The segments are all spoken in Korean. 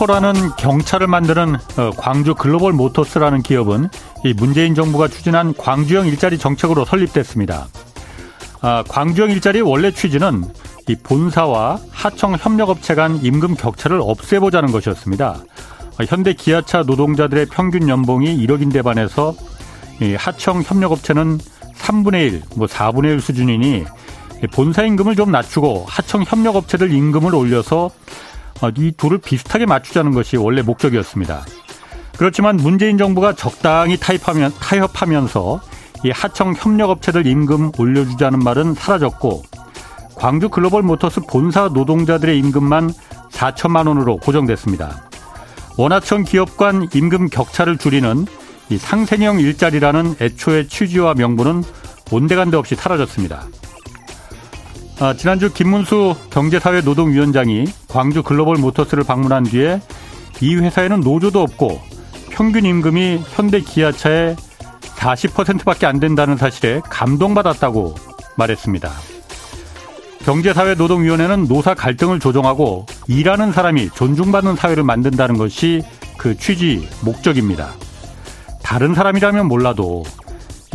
캐스퍼라는 경차를 만드는 어, 광주 글로벌 모터스라는 기업은 이 문재인 정부가 추진한 광주형 일자리 정책으로 설립됐습니다. 아, 광주형 일자리 원래 취지는 이 본사와 하청 협력업체 간 임금 격차를 없애보자는 것이었습니다. 아, 현대 기아차 노동자들의 평균 연봉이 1억인데 반해서 이 하청 협력업체는 3분의 1, 뭐 4분의 1 수준이니 본사 임금을 좀 낮추고 하청 협력업체들 임금을 올려서 어, 이 둘을 비슷하게 맞추자는 것이 원래 목적이었습니다. 그렇지만 문재인 정부가 적당히 타협하면, 타협하면서 이 하청 협력업체들 임금 올려주자는 말은 사라졌고 광주 글로벌 모터스 본사 노동자들의 임금만 4천만 원으로 고정됐습니다. 원하청 기업 간 임금 격차를 줄이는 이 상생형 일자리라는 애초의 취지와 명분은 온데간데 없이 사라졌습니다. 아, 지난주 김문수 경제사회노동위원장이 광주 글로벌 모터스를 방문한 뒤에 이 회사에는 노조도 없고 평균 임금이 현대 기아차의 40%밖에 안 된다는 사실에 감동받았다고 말했습니다. 경제사회노동위원회는 노사 갈등을 조정하고 일하는 사람이 존중받는 사회를 만든다는 것이 그 취지, 목적입니다. 다른 사람이라면 몰라도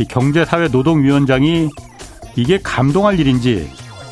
경제사회노동위원장이 이게 감동할 일인지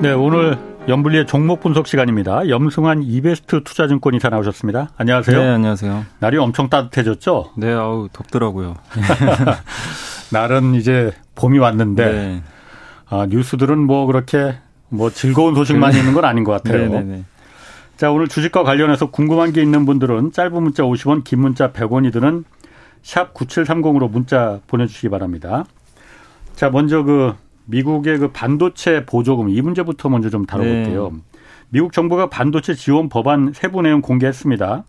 네, 오늘 염블리의 종목 분석 시간입니다. 염승환 이베스트 투자증권 이사 나오셨습니다. 안녕하세요. 네, 안녕하세요. 날이 엄청 따뜻해졌죠? 네, 아우 덥더라고요. 날은 이제 봄이 왔는데 네. 아, 뉴스들은 뭐 그렇게 뭐 즐거운 소식만 있는 건 아닌 것 같아요. 네네네. 네, 네. 자, 오늘 주식과 관련해서 궁금한 게 있는 분들은 짧은 문자 50원, 긴 문자 100원이 드는 샵 9730으로 문자 보내주시기 바랍니다. 자, 먼저 그 미국의 그 반도체 보조금 이 문제부터 먼저 좀 다뤄볼게요. 네. 미국 정부가 반도체 지원 법안 세부 내용 공개했습니다.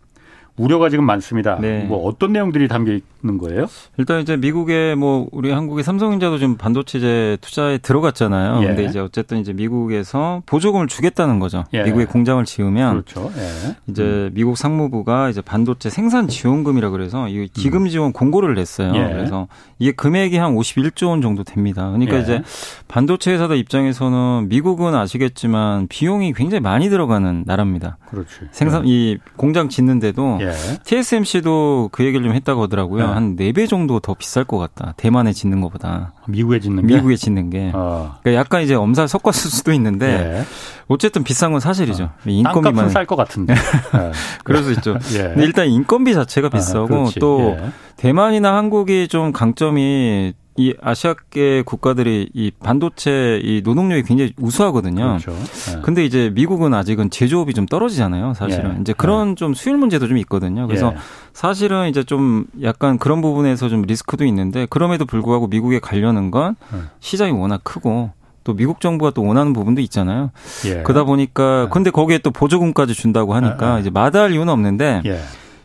우려가 지금 많습니다. 네. 뭐 어떤 내용들이 담겨 있는 거예요? 일단 이제 미국의 뭐 우리 한국의 삼성전자도 지금 반도체제 투자에 들어갔잖아요. 예. 근데 이제 어쨌든 이제 미국에서 보조금을 주겠다는 거죠. 예. 미국에 공장을 지으면 그렇죠. 예. 이제 음. 미국 상무부가 이제 반도체 생산 지원금이라 그래서 이 기금 음. 지원 공고를 냈어요. 예. 그래서 이게 금액이 한 51조 원 정도 됩니다. 그러니까 예. 이제 반도체 회사들 입장에서는 미국은 아시겠지만 비용이 굉장히 많이 들어가는 나라입니다. 그렇지. 생산 예. 이 공장 짓는데도 TSMC도 그 얘기를 좀 했다고 하더라고요. 네. 한 4배 정도 더 비쌀 것 같다. 대만에 짓는 것보다. 미국에 짓는 게? 미국에 짓는 게. 어. 그러니까 약간 이제 엄살 섞었을 수도 있는데 네. 어쨌든 비싼 건 사실이죠. 어. 인건비만 쌀것 같은데. 네. 그럴 수 있죠. 예. 근데 일단 인건비 자체가 아, 비싸고 아, 또 예. 대만이나 한국이 좀 강점이 이 아시아계 국가들이 이 반도체 이 노동력이 굉장히 우수하거든요. 그렇죠. 네. 근데 이제 미국은 아직은 제조업이 좀 떨어지잖아요. 사실은 예. 이제 그런 네. 좀 수율 문제도 좀 있거든요. 그래서 예. 사실은 이제 좀 약간 그런 부분에서 좀 리스크도 있는데 그럼에도 불구하고 미국에 가려는 건 네. 시장이 워낙 크고 또 미국 정부가 또 원하는 부분도 있잖아요. 예. 그러다 보니까 네. 근데 거기에 또 보조금까지 준다고 하니까 네, 이제 마다할 이유는 없는데 예.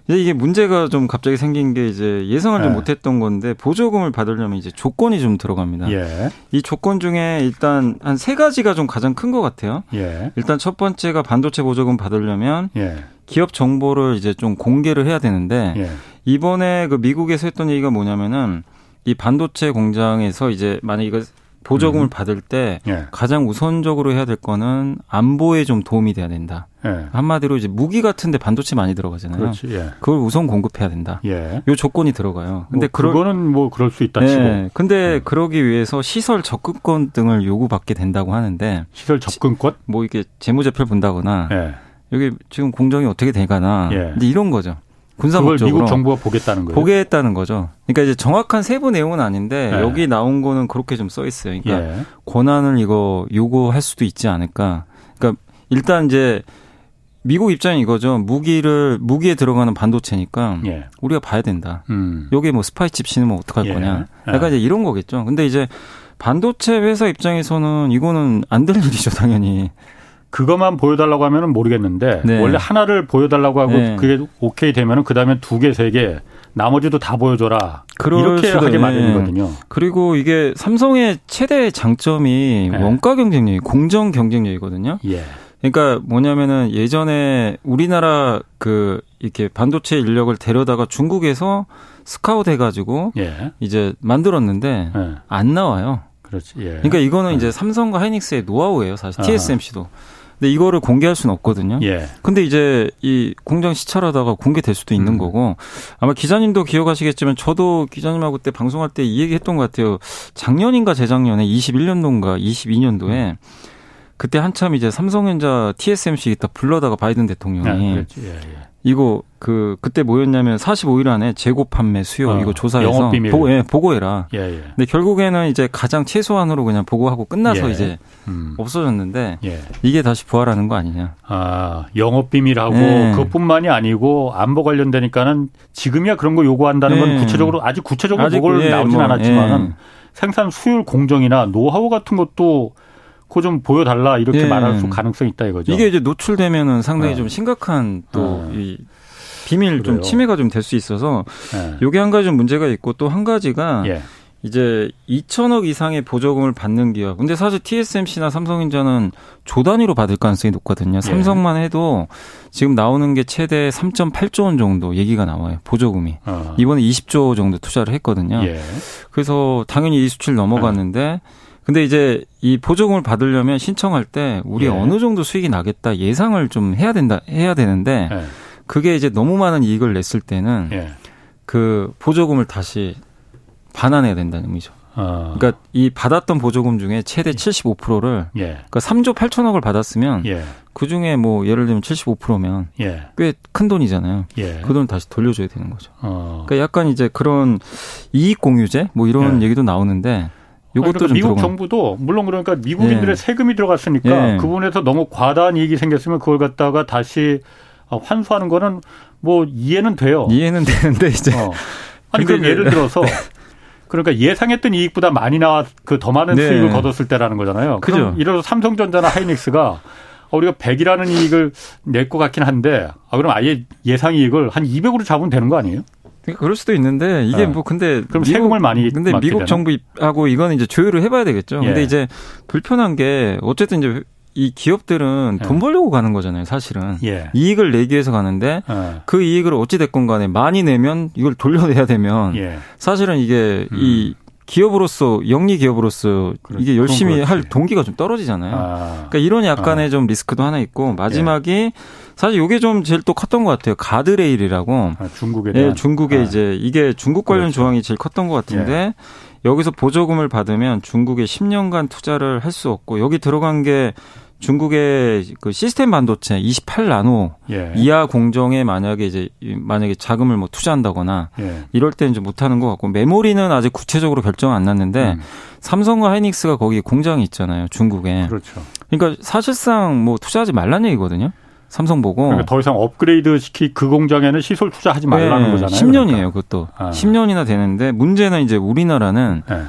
이게 문제가 좀 갑자기 생긴 게 이제 예상을 좀 네. 못했던 건데 보조금을 받으려면 이제 조건이 좀 들어갑니다. 예. 이 조건 중에 일단 한 세 가지가 좀 가장 큰 것 같아요. 예. 일단 첫 번째가 반도체 보조금 받으려면 예. 기업 정보를 이제 좀 공개를 해야 되는데 예. 이번에 그 미국에서 했던 얘기가 뭐냐면은 이 반도체 공장에서 이제 만약 이거 보조금을 음. 받을 때 예. 가장 우선적으로 해야 될 거는 안보에 좀 도움이 돼야 된다. 예. 한마디로 이제 무기 같은데 반도체 많이 들어가잖아요. 그렇지, 예. 그걸 우선 공급해야 된다. 예. 요 조건이 들어가요. 근데 뭐 그거는 뭐 그럴 수 있다 치고. 네. 근데 음. 그러기 위해서 시설 접근권 등을 요구받게 된다고 하는데 시설 접근권? 시, 뭐 이게 재무제표를 본다거나 예. 여기 지금 공정이 어떻게 되가나. 예. 근데 이런 거죠. 군사 그걸 목적으로 미국 정부가 보겠다는 거예요. 보겠다는 거죠. 그러니까 이제 정확한 세부 내용은 아닌데 네. 여기 나온 거는 그렇게 좀 써 있어요. 그러니까 예. 권한을 이거 요구할 수도 있지 않을까. 그러니까 일단 이제 미국 입장이 이거죠. 무기를 무기에 들어가는 반도체니까 예. 우리가 봐야 된다. 음. 여기에 뭐 스파이 칩 신으면 어떡할 예. 거냐. 약간 이제 이런 거겠죠. 근데 이제 반도체 회사 입장에서는 이거는 안 될 일이죠, 당연히. 그것만 보여달라고 하면은 모르겠는데 네. 원래 하나를 보여달라고 하고 네. 그게 오케이 되면은 그 다음에 두 개, 세 개, 나머지도 다 보여줘라. 이렇게 수도, 하게 마련이거든요. 그리고 이게 삼성의 최대 장점이 네. 원가 경쟁력이 공정 경쟁력이거든요. 예. 그러니까 뭐냐면은 예전에 우리나라 그 이렇게 반도체 인력을 데려다가 중국에서 스카우트 해가지고 예. 이제 만들었는데 예. 안 나와요. 그렇지. 예. 그러니까 이거는 예. 이제 삼성과 하이닉스의 노하우예요, 사실 아. TSMC도. 근데 이거를 공개할 수는 없거든요. 예. 근데 이제 이 공장 시찰하다가 공개될 수도 있는 음. 거고 아마 기자님도 기억하시겠지만 저도 기자님하고 그때 방송할 때 이 얘기 했던 것 같아요. 작년인가 재작년에 21년도인가 22년도에 음. 그때 한참 이제 삼성전자 TSMC 있다 불러다가 바이든 대통령이 아, 예, 예. 이거 그 그때 뭐였냐면 45일 안에 재고 판매 수요 어, 이거 조사해서 보고 예, 보고해라. 예, 예. 근데 결국에는 이제 가장 최소한으로 그냥 보고하고 끝나서 예. 이제 음. 없어졌는데 예. 이게 다시 부활하는 거 아니냐. 아 영업 비밀하고 예. 그것뿐만이 아니고 안보 관련되니까는 지금이야 그런 거 요구한다는 건 구체적으로 아직 구체적으로 아직, 뭐를 나오진 뭐, 않았지만은 생산 수율 공정이나 노하우 같은 것도 그좀 보여달라 이렇게 예. 말할 수 가능성이 있다 이거죠. 이게 이제 노출되면은 상당히 네. 좀 심각한 또이 네. 비밀 그래요. 좀 침해가 좀 될 수 있어서 네. 요게 한 가지 좀 문제가 있고 또 한 가지가 예. 이제 2천억 이상의 보조금을 받는 기업. 근데 사실 TSMC나 삼성전자는 조 단위로 받을 가능성이 높거든요. 예. 삼성만 해도 지금 나오는 게 최대 3.8조 원 정도 얘기가 나와요. 보조금이. 어. 이번에 20조 정도 투자를 했거든요. 예. 그래서 당연히 이 수치를 넘어갔는데 어. 근데 이제 이 보조금을 받으려면 신청할 때 우리 예. 어느 정도 수익이 나겠다 예상을 좀 해야 된다 해야 되는데 예. 그게 이제 너무 많은 이익을 냈을 때는 예. 그 보조금을 다시 반환해야 된다는 의미죠. 어. 그러니까 이 받았던 보조금 중에 최대 75%를 예. 그러니까 3조 8천억을 받았으면 예. 그 중에 뭐 예를 들면 75%면 예. 꽤큰 돈이잖아요. 예. 그돈 다시 돌려줘야 되는 거죠. 어. 그러니까 약간 이제 그런 이익 공유제 뭐 이런 예. 얘기도 나오는데 이것도 그러니까 미국 들어가. 정부도 물론 그러니까 미국인들의 예. 세금이 들어갔으니까 예. 그 부분에서 너무 과다한 이익이 생겼으면 그걸 갖다가 다시 어, 환수하는 거는 뭐 이해는 돼요. 이해는 되는데 이제 어. 아니 그럼 예를 들어서 네. 그러니까 예상했던 이익보다 많이 나와 그더 많은 네. 수익을 거뒀을 때라는 거잖아요. 그죠. 그럼 이래서 삼성전자나 하이닉스가 어, 우리가 100이라는 이익을 낼 것 같긴 한데 아 그럼 아예 예상 이익을 한 200으로 잡으면 되는 거 아니에요? 그러니까 그럴 수도 있는데 이게 네. 뭐 근데 그럼 미국, 세금을 많이 근데 미국? 정부하고 이거는 이제 조율을 해봐야 되겠죠. 예. 근데 이제 불편한 게 어쨌든 이제 이 기업들은 예. 돈 벌려고 가는 거잖아요, 사실은. 예. 이익을 내기 위해서 가는데 예. 그 이익을 어찌됐건 간에 많이 내면 이걸 돌려내야 되면 예. 사실은 이게 음. 이 기업으로서 영리 기업으로서 그렇, 이게 열심히 할 동기가 좀 떨어지잖아요. 아. 그러니까 이런 약간의 아. 좀 리스크도 하나 있고 마지막이 예. 사실 이게 좀 제일 또 컸던 것 같아요. 가드레일이라고. 아, 중국에 대한. 예, 중국에 아. 이제 이게 중국 관련 그렇죠. 조항이 제일 컸던 것 같은데 예. 여기서 보조금을 받으면 중국에 10년간 투자를 할 수 없고 여기 들어간 게 중국의 그 시스템 반도체 28나노 예. 이하 공정에 만약에 이제 만약에 자금을 뭐 투자한다거나 예. 이럴 때는 이제 못 하는 것 같고 메모리는 아직 구체적으로 결정 안 났는데 음. 삼성과 하이닉스가 거기 공장이 있잖아요. 중국에. 그렇죠. 그러니까 사실상 뭐 투자하지 말라는 얘기거든요. 삼성 보고 그러니까 더 이상 업그레이드 시키 그 공장에는 시설 투자하지 말라는 네, 거잖아요. 10년이에요, 그러니까. 그것도. 아. 10년이나 되는데 문제는 이제 우리나라는 네.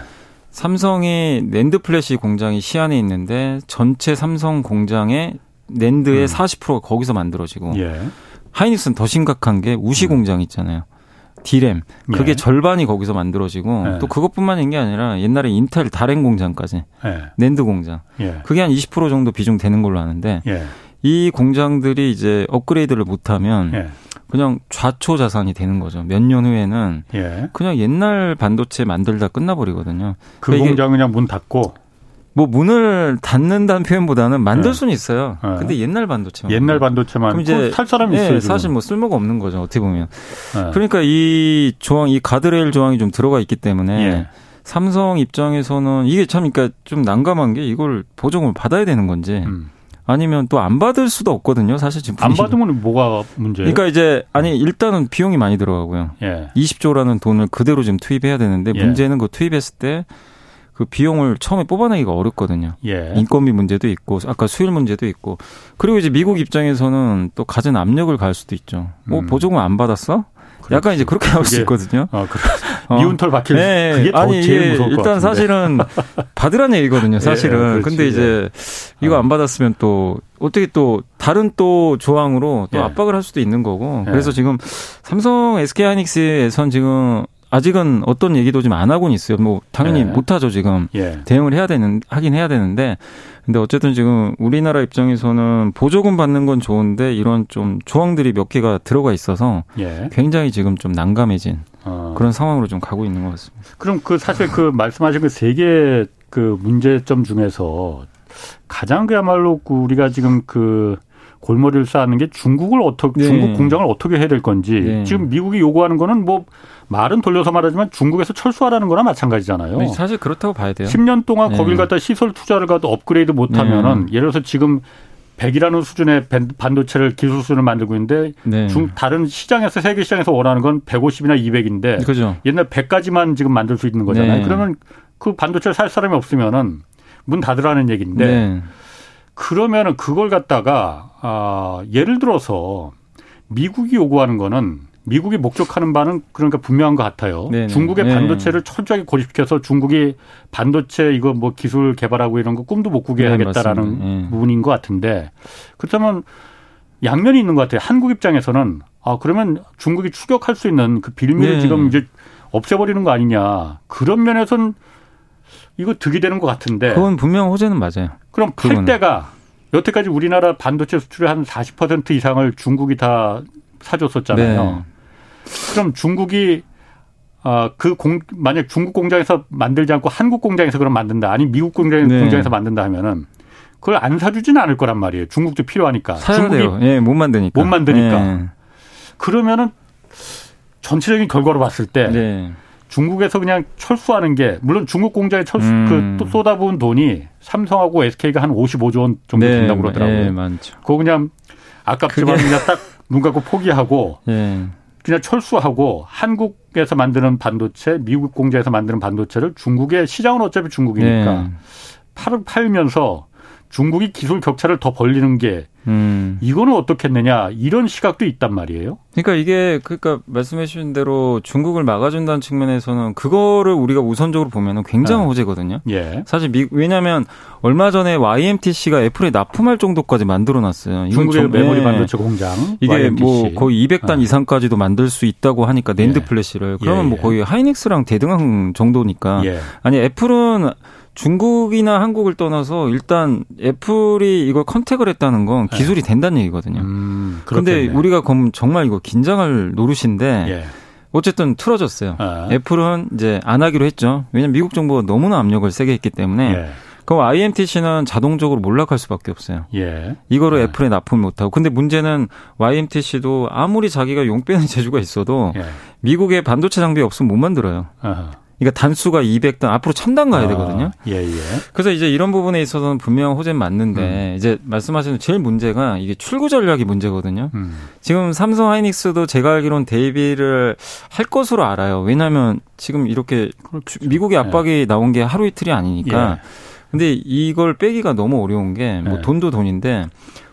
삼성이 NAND flash 공장이 시안에 있는데 전체 삼성 공장의 NAND의 음. 40%가 거기서 만들어지고 예. 하이닉스는 더 심각한 게 우시 음. 공장 있잖아요. 디램 그게 예. 절반이 거기서 만들어지고 예. 또 그것뿐만인 게 아니라 옛날에 인텔 다롄 공장까지 예. 낸드 공장 예. 그게 한 20% 정도 비중 되는 걸로 아는데 예. 이 공장들이 이제 업그레이드를 못하면 예. 그냥 좌초 자산이 되는 거죠. 몇 년 후에는 예. 그냥 옛날 반도체 만들다 끝나버리거든요. 그 그러니까 공장 그냥 문 닫고 뭐 문을 닫는다는 표현보다는 만들 예. 수는 있어요. 예. 근데 옛날 반도체만 옛날 반도체만 그럼 이제 살 사람이 있어요. 예, 사실 뭐 쓸모가 없는 거죠. 어떻게 보면. 예. 그러니까 이 조항, 이 가드레일 조항이 좀 들어가 있기 때문에 예. 삼성 입장에서는 이게 참 그러니까 좀 난감한 게 이걸 보정을 받아야 되는 건지. 음. 아니면 또 안 받을 수도 없거든요. 사실 지금 안 받으면 뭐가 문제예요? 그러니까 이제 아니 일단은 비용이 많이 들어가고요. 예. 20조라는 돈을 그대로 지금 투입해야 되는데 예. 문제는 그 투입했을 때 그 비용을 처음에 뽑아내기가 어렵거든요. 예. 인건비 문제도 있고 아까 수율 문제도 있고 그리고 이제 미국 입장에서는 또 갖은 압력을 가할 수도 있죠. 뭐 음. 보조금 안 받았어? 그렇지. 약간 이제 그렇게 나올 수 있거든요. 어, 그래. 어. 미운 털 박힐 네. 그게 더 아니, 제일 무서울 일단 것 사실은 받으란 얘기거든요. 사실은. 예, 근데 이제 예. 이거 안 받았으면 또 어떻게 또 다른 또 조항으로 또 예. 압박을 할 수도 있는 거고. 예. 그래서 지금 삼성 SK 하이닉스에선 지금 아직은 어떤 얘기도 좀 안 하고는 있어요. 뭐 당연히 예. 못 하죠 지금 예. 대응을 해야 되는 하긴 해야 되는데 근데 어쨌든 지금 우리나라 입장에서는 보조금 받는 건 좋은데 이런 좀 조항들이 몇 개가 들어가 있어서 예. 굉장히 지금 좀 난감해진 어. 그런 상황으로 좀 가고 있는 것 같습니다. 그럼 그 사실 그 말씀하신 그 세개그 문제점 중에서 가장 그야말로 그 우리가 지금 그 골머리를 쌓는 게 중국을 어떻게 네. 중국 공장을 어떻게 해야 될 건지 네. 지금 미국이 요구하는 거는 뭐 말은 돌려서 말하지만 중국에서 철수하라는 거나 마찬가지잖아요. 네, 사실 그렇다고 봐야 돼요. 10년 동안 네. 거길 갖다 시설 투자를 가도 업그레이드 못 하면은 네. 예를 들어서 지금 100이라는 수준의 반도체를 기술 수준을 만들고 있는데 네. 중 다른 시장에서 세계 시장에서 원하는 건 150이나 200인데 그죠. 옛날 100까지만 지금 만들 수 있는 거잖아요. 네. 그러면 그 반도체를 살 사람이 없으면은 문 닫으라는 얘기인데 네. 그러면은 그걸 갖다가 아 예를 들어서 미국이 요구하는 거는 미국이 목적하는 바는 그러니까 분명한 것 같아요. 네네. 중국의 네. 반도체를 철저하게 고립시켜서 중국이 반도체 이거 뭐 기술 개발하고 이런 거 꿈도 못 꾸게 네, 하겠다라는 네. 부분인 것 같은데 그렇다면 양면이 있는 것 같아요. 한국 입장에서는 아 그러면 중국이 추격할 수 있는 그 빌미를 네. 지금 이제 없애버리는 거 아니냐 그런 면에서는 이거 득이 되는 것 같은데. 그건 분명 호재는 맞아요. 그럼 팔 때가 여태까지 우리나라 반도체 수출의 한 40% 이상을 중국이 다 사줬었잖아요. 네. 그럼 중국이 어, 그 공, 만약 중국 공장에서 만들지 않고 한국 공장에서 그럼 만든다. 아니 미국 공장, 네. 공장에서 만든다 하면은 그걸 안 사주지는 않을 거란 말이에요. 중국도 필요하니까. 중국이 돼요. 예, 못 만드니까. 못 만드니까. 예. 그러면은 전체적인 결과로 봤을 때 네. 중국에서 그냥 철수하는 게 물론 중국 공장에 철수 음. 그 쏟아부은 돈이 삼성하고 SK가 한 55조 원 정도 네, 된다고 그러더라고요. 네, 많죠. 그거 그냥 아깝지만 그게... 그냥 딱 눈 감고 포기하고 네. 그냥 철수하고 한국에서 만드는 반도체, 미국 공장에서 만드는 반도체를 중국의 시장은 어차피 중국이니까 네. 팔, 팔면서 중국이 기술 격차를 더 벌리는 게 음. 이거는 어떻겠느냐 이런 시각도 있단 말이에요. 그러니까 이게 그러니까 말씀해 주신 대로 중국을 막아준다는 측면에서는 그거를 우리가 우선적으로 보면은 굉장한 네. 호재거든요. 예. 사실 미, 왜냐하면 얼마 전에 YMTC가 애플에 납품할 정도까지 만들어놨어요. 중국의 메모리 반도체 공장 이게 YMTC. 뭐 거의 200단 네. 이상까지도 만들 수 있다고 하니까 낸드 예. flash를 그러면 예. 뭐 예. 거의 하이닉스랑 대등한 정도니까 예. 아니 애플은 중국이나 한국을 떠나서 일단 애플이 이걸 contact을 했다는 건 네. 기술이 된다는 얘기거든요. 음, 그런데 우리가 정말 이거 긴장할 노릇인데 예. 어쨌든 틀어졌어요. 아. 애플은 이제 안 하기로 했죠. 왜냐면 미국 정부가 너무나 압력을 세게 했기 때문에 예. 그럼 IMTC는 자동적으로 몰락할 수밖에 없어요. 예. 이거를 예. 애플에 납품을 못하고. 근데 문제는 YMTC도 아무리 자기가 용 빼는 재주가 있어도 예. 미국에 반도체 장비 없으면 못 만들어요. 아하. 그러니까 단수가 200단 앞으로 1000단 가야 아, 되거든요. 아, 예, 예. 그래서 이제 이런 부분에 있어서는 분명 호재는 맞는데 음. 이제 말씀하시는 제일 문제가 이게 출구 전략이 문제거든요. 음. 지금 삼성 하이닉스도 제가 알기로는 대비를 할 것으로 알아요. 왜냐하면 지금 이렇게 그렇죠. 미국의 압박이 예. 나온 게 하루 이틀이 아니니까. 예. 근데 이걸 빼기가 너무 어려운 게뭐 예. 돈도 돈인데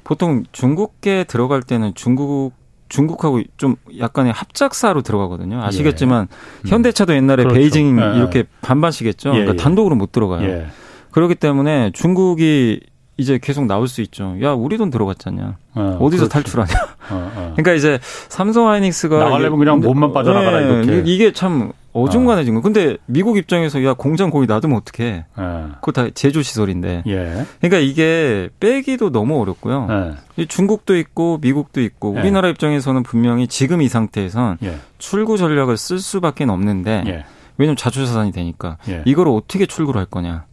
보통 중국계 들어갈 때는 중국 중국하고 좀 약간의 합작사로 들어가거든요. 아시겠지만 예. 현대차도 옛날에 그렇죠. 베이징 예. 이렇게 반반씩 했죠. 예. 그러니까 예. 단독으로 못 들어가요. 예. 그렇기 때문에 중국이 이제 계속 나올 수 있죠. 야, 우리 돈 들어갔잖냐. 어, 디서. 탈출하냐. 어, 어. 그러니까 이제 삼성 하이닉스가 나가려면 그냥 몸만 빠져나가라 네, 이렇게. 이게 참 어중간해진 거. 근데 미국 입장에서 야 공장 거기 놔두면 어떡해. 예. 그거 다 제조 시설인데. 예. 그러니까 이게 빼기도 너무 어렵고요. 예. 중국도 있고 미국도 있고 예. 우리나라 입장에서는 분명히 지금 이 상태에선 예. 출구 전략을 쓸 수밖에 없는데 예. 왜냐면 자주자산이 되니까 이걸 어떻게 출구를 할 거냐.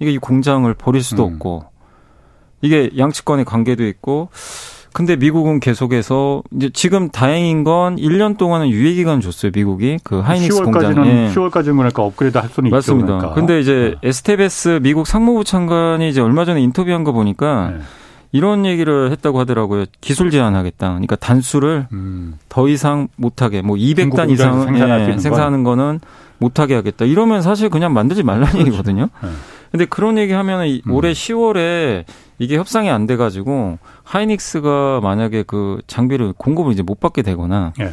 이게 이 공장을 버릴 수도 음. 없고 이게 양측 간의 관계도 있고 근데 미국은 계속해서 이제 지금 다행인 건 1년 동안은 유예 기간 줬어요 미국이 그 하이닉스 10월까지는 공장에 10월까지는 그러니까 업그레이드 할 수는 맞습니다. 있죠. 그러니까. 근데 이제 네. 에스테베스 미국 상무부 장관이 이제 얼마 전에 인터뷰한 거 보니까 네. 이런 얘기를 했다고 하더라고요. 기술 제한하겠다. 그러니까 단수를 음. 더 이상 못하게 뭐 200단 이상 예, 생산하는 거는 못하게 하겠다. 이러면 사실 그냥 만들지 말라는 그렇죠. 얘기거든요. 네. 근데 그런 얘기 하면 은 음. 올해 10월에 이게 협상이 안 돼가지고 하이닉스가 만약에 그 장비를 공급을 이제 못 받게 되거나 예.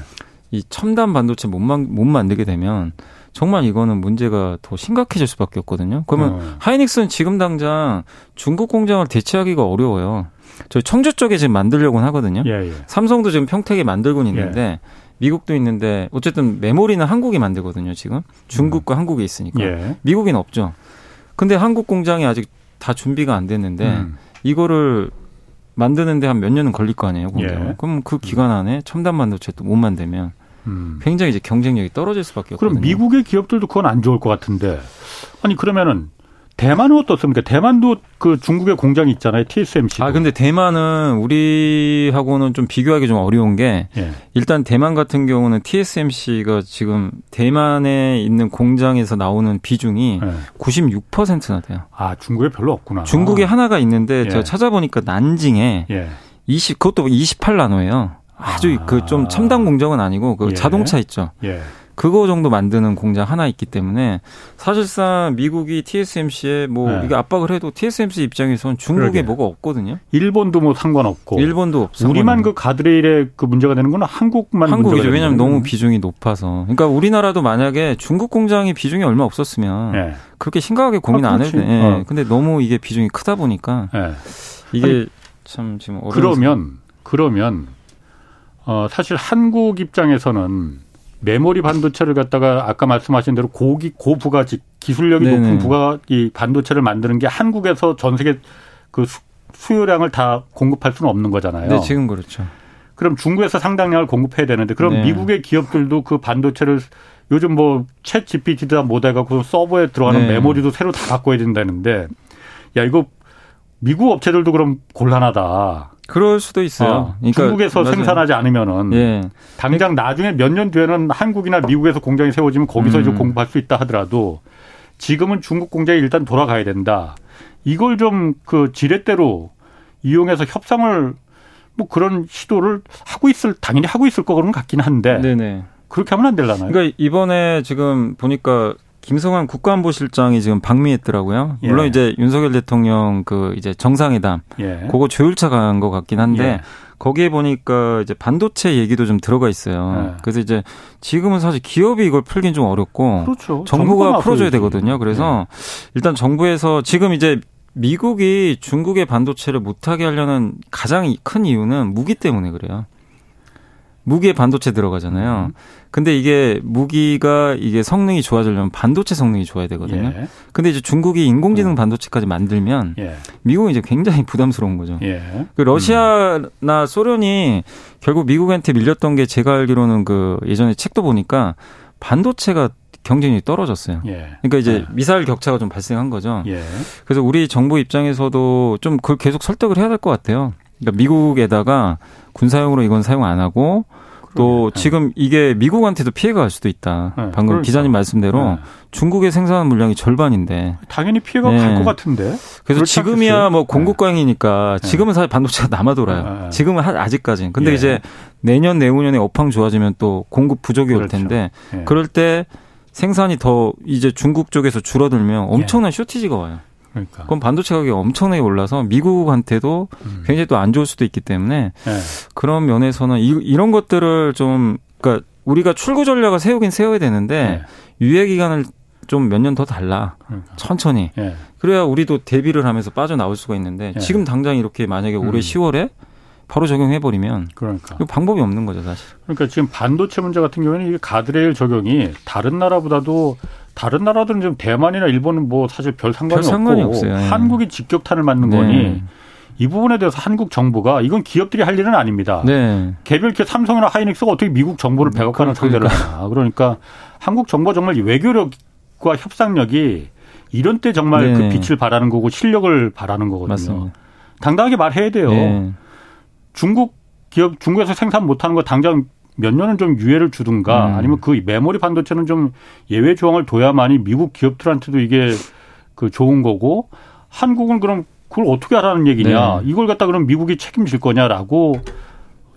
이 첨단 반도체 못, 만, 못 만들게 되면 정말 이거는 문제가 더 심각해질 수밖에 없거든요. 그러면 어. 하이닉스는 지금 당장 중국 공장을 대체하기가 어려워요. 저희 청주 쪽에 지금 만들려고는 하거든요. 예, 예. 삼성도 지금 평택에 만들고는 있는데 예. 미국도 있는데 어쨌든 메모리는 한국이 만들거든요. 지금 중국과 음. 한국에 있으니까 예. 미국인 없죠. 근데 한국 공장이 아직 다 준비가 안 됐는데 음. 이거를 만드는데 한 몇 년은 걸릴 거 아니에요, 공장. 예. 그럼 그 기간 안에 첨단 반도체 또 못 만들면 음. 굉장히 이제 경쟁력이 떨어질 수밖에 없거든요. 그럼 미국의 기업들도 그건 안 좋을 것 같은데 아니 그러면은 대만은 어떻습니까? 대만도 그 중국의 공장이 있잖아요. TSMC. 아, 근데 대만은 우리하고는 좀 비교하기 좀 어려운 게 예. 일단 대만 같은 경우는 TSMC가 지금 대만에 있는 공장에서 나오는 비중이 예. 96%나 돼요. 아, 중국에 별로 없구나. 중국에 하나가 있는데 예. 제가 찾아보니까 난징에 20 예. 그것도 28나노예요. 아주 아. 그좀 첨단 공정은 아니고 그 예. 자동차 있죠. 예. 그거 정도 만드는 공장 하나 있기 때문에 사실상 미국이 TSMC에 뭐 네. 이게 압박을 해도 TSMC 입장에서는 중국에 그러게. 뭐가 없거든요. 일본도 뭐 상관없고. 일본도 없어. 우리만 그 가드레일에 그 문제가 되는 건 한국만 한국이죠. 왜냐하면 너무 비중이 높아서. 그러니까 우리나라도 만약에 중국 공장이 비중이 얼마 없었으면 네. 그렇게 심각하게 고민 아, 안 해도 돼. 네. 어. 근데 너무 이게 비중이 크다 보니까 네. 이게 아니, 참 지금 어려운 그러면 그러면 어 사실 한국 입장에서는 메모리 반도체를 갖다가 아까 말씀하신 대로 고기 고부가 기술력이 네네. 높은 부가 이 반도체를 만드는 게 한국에서 전 세계 그 수요량을 다 공급할 수는 없는 거잖아요. 네, 지금 그렇죠. 그럼 중국에서 상당량을 공급해야 되는데 그럼 네. 미국의 기업들도 그 반도체를 요즘 뭐챗 GPT다 뭐다 해갖고 서버에 들어가는 네. 메모리도 새로 다 바꿔야 된다는데 야 이거 미국 업체들도 그럼 곤란하다. 그럴 수도 있어요. 어, 그러니까 중국에서 맞아요. 생산하지 않으면은 예. 당장 나중에 몇 년 뒤에는 한국이나 미국에서 공장이 세워지면 거기서 음. 이제 공부할 수 있다 하더라도 지금은 중국 공장이 일단 돌아가야 된다. 이걸 좀 그 지렛대로 이용해서 협상을 뭐 그런 시도를 하고 있을 당연히 하고 있을 거는 같긴 한데 네네. 그렇게 하면 안 될라나요? 그러니까 이번에 지금 보니까 김성환 국가안보실장이 지금 방미했더라고요. 예. 물론 이제 윤석열 대통령 그 이제 정상회담 예. 그거 조율차 간 것 같긴 한데 예. 거기에 보니까 이제 반도체 얘기도 좀 들어가 있어요. 예. 그래서 이제 지금은 사실 기업이 이걸 풀긴 좀 어렵고 그렇죠. 정부가 풀어줘야 되거든요. 그래서 예. 일단 정부에서 지금 이제 미국이 중국의 반도체를 못하게 하려는 가장 큰 이유는 무기 때문에 그래요. 무기에 반도체 들어가잖아요. 음. 근데 이게 무기가 이게 성능이 좋아지려면 반도체 성능이 좋아야 되거든요. 예. 근데 이제 중국이 인공지능 음. 반도체까지 만들면 예. 미국은 이제 굉장히 부담스러운 거죠. 예. 그 러시아나 음. 소련이 결국 미국한테 밀렸던 게 제가 알기로는 그 예전에 책도 보니까 반도체가 경쟁이 떨어졌어요. 예. 그러니까 이제 예. 미사일 격차가 좀 발생한 거죠. 예. 그래서 우리 정부 입장에서도 좀 그걸 계속 설득을 해야 될 것 같아요. 그러니까 미국에다가 군사용으로 이건 사용 안 하고 또 네. 지금 이게 미국한테도 피해가 갈 수도 있다. 네. 방금 그러니까. 기자님 말씀대로 네. 중국에 생산한 물량이 절반인데 당연히 피해가 네. 갈것 같은데. 그래서 지금이야? 뭐 공급광이니까 네. 지금은 사실 반도체가 남아 돌아요. 네. 지금은 아직까지는. 근데 예. 이제 내년 내후년에 업황 좋아지면 또 공급 부족이 그렇죠. 올 텐데 예. 그럴 때 생산이 더 이제 중국 쪽에서 줄어들면 엄청난 예. 쇼티지가 와요. 그러니까. 그럼 반도체 가격이 엄청나게 올라서 미국한테도 음. 굉장히 또 안 좋을 수도 있기 때문에 네. 그런 면에서는 이, 이런 것들을 좀 그러니까 우리가 출구 전략을 세우긴 세워야 되는데 네. 유예 기간을 좀 몇 년 더 달라 그러니까. 천천히 네. 그래야 우리도 대비를 하면서 빠져나올 수가 있는데 네. 지금 당장 이렇게 만약에 올해 음. 10월에 바로 적용해 버리면 그러니까 방법이 없는 거죠 사실. 그러니까 지금 반도체 문제 같은 경우에는 이 가드레일 적용이 다른 나라보다도 다른 나라들은 좀 대만이나 일본은 뭐 사실 별 상관이, 별 상관이 없고 없어요. 예. 한국이 직격탄을 맞는 네. 거니 이 부분에 대해서 한국 정부가 이건 기업들이 할 일은 아닙니다. 네. 개별 기업 삼성이나 하이닉스가 어떻게 미국 정부를 음, 배격하는. 상대를 하나. 그러니까 한국 정부가 정말 외교력과 협상력이 이런 때 정말 그 네. 그 빛을 발하는 거고 실력을 발하는 거거든요. 맞습니다. 당당하게 말해야 돼요. 네. 중국 기업 중국에서 생산 못하는 거 당장 몇 년은 좀 유예를 주든가 음. 아니면 그 메모리 반도체는 좀 예외 조항을 둬야만이 미국 기업들한테도 이게 그 좋은 거고 한국은 그럼 그걸 어떻게 하라는 얘기냐. 네. 이걸 갖다 그럼 미국이 책임질 거냐라고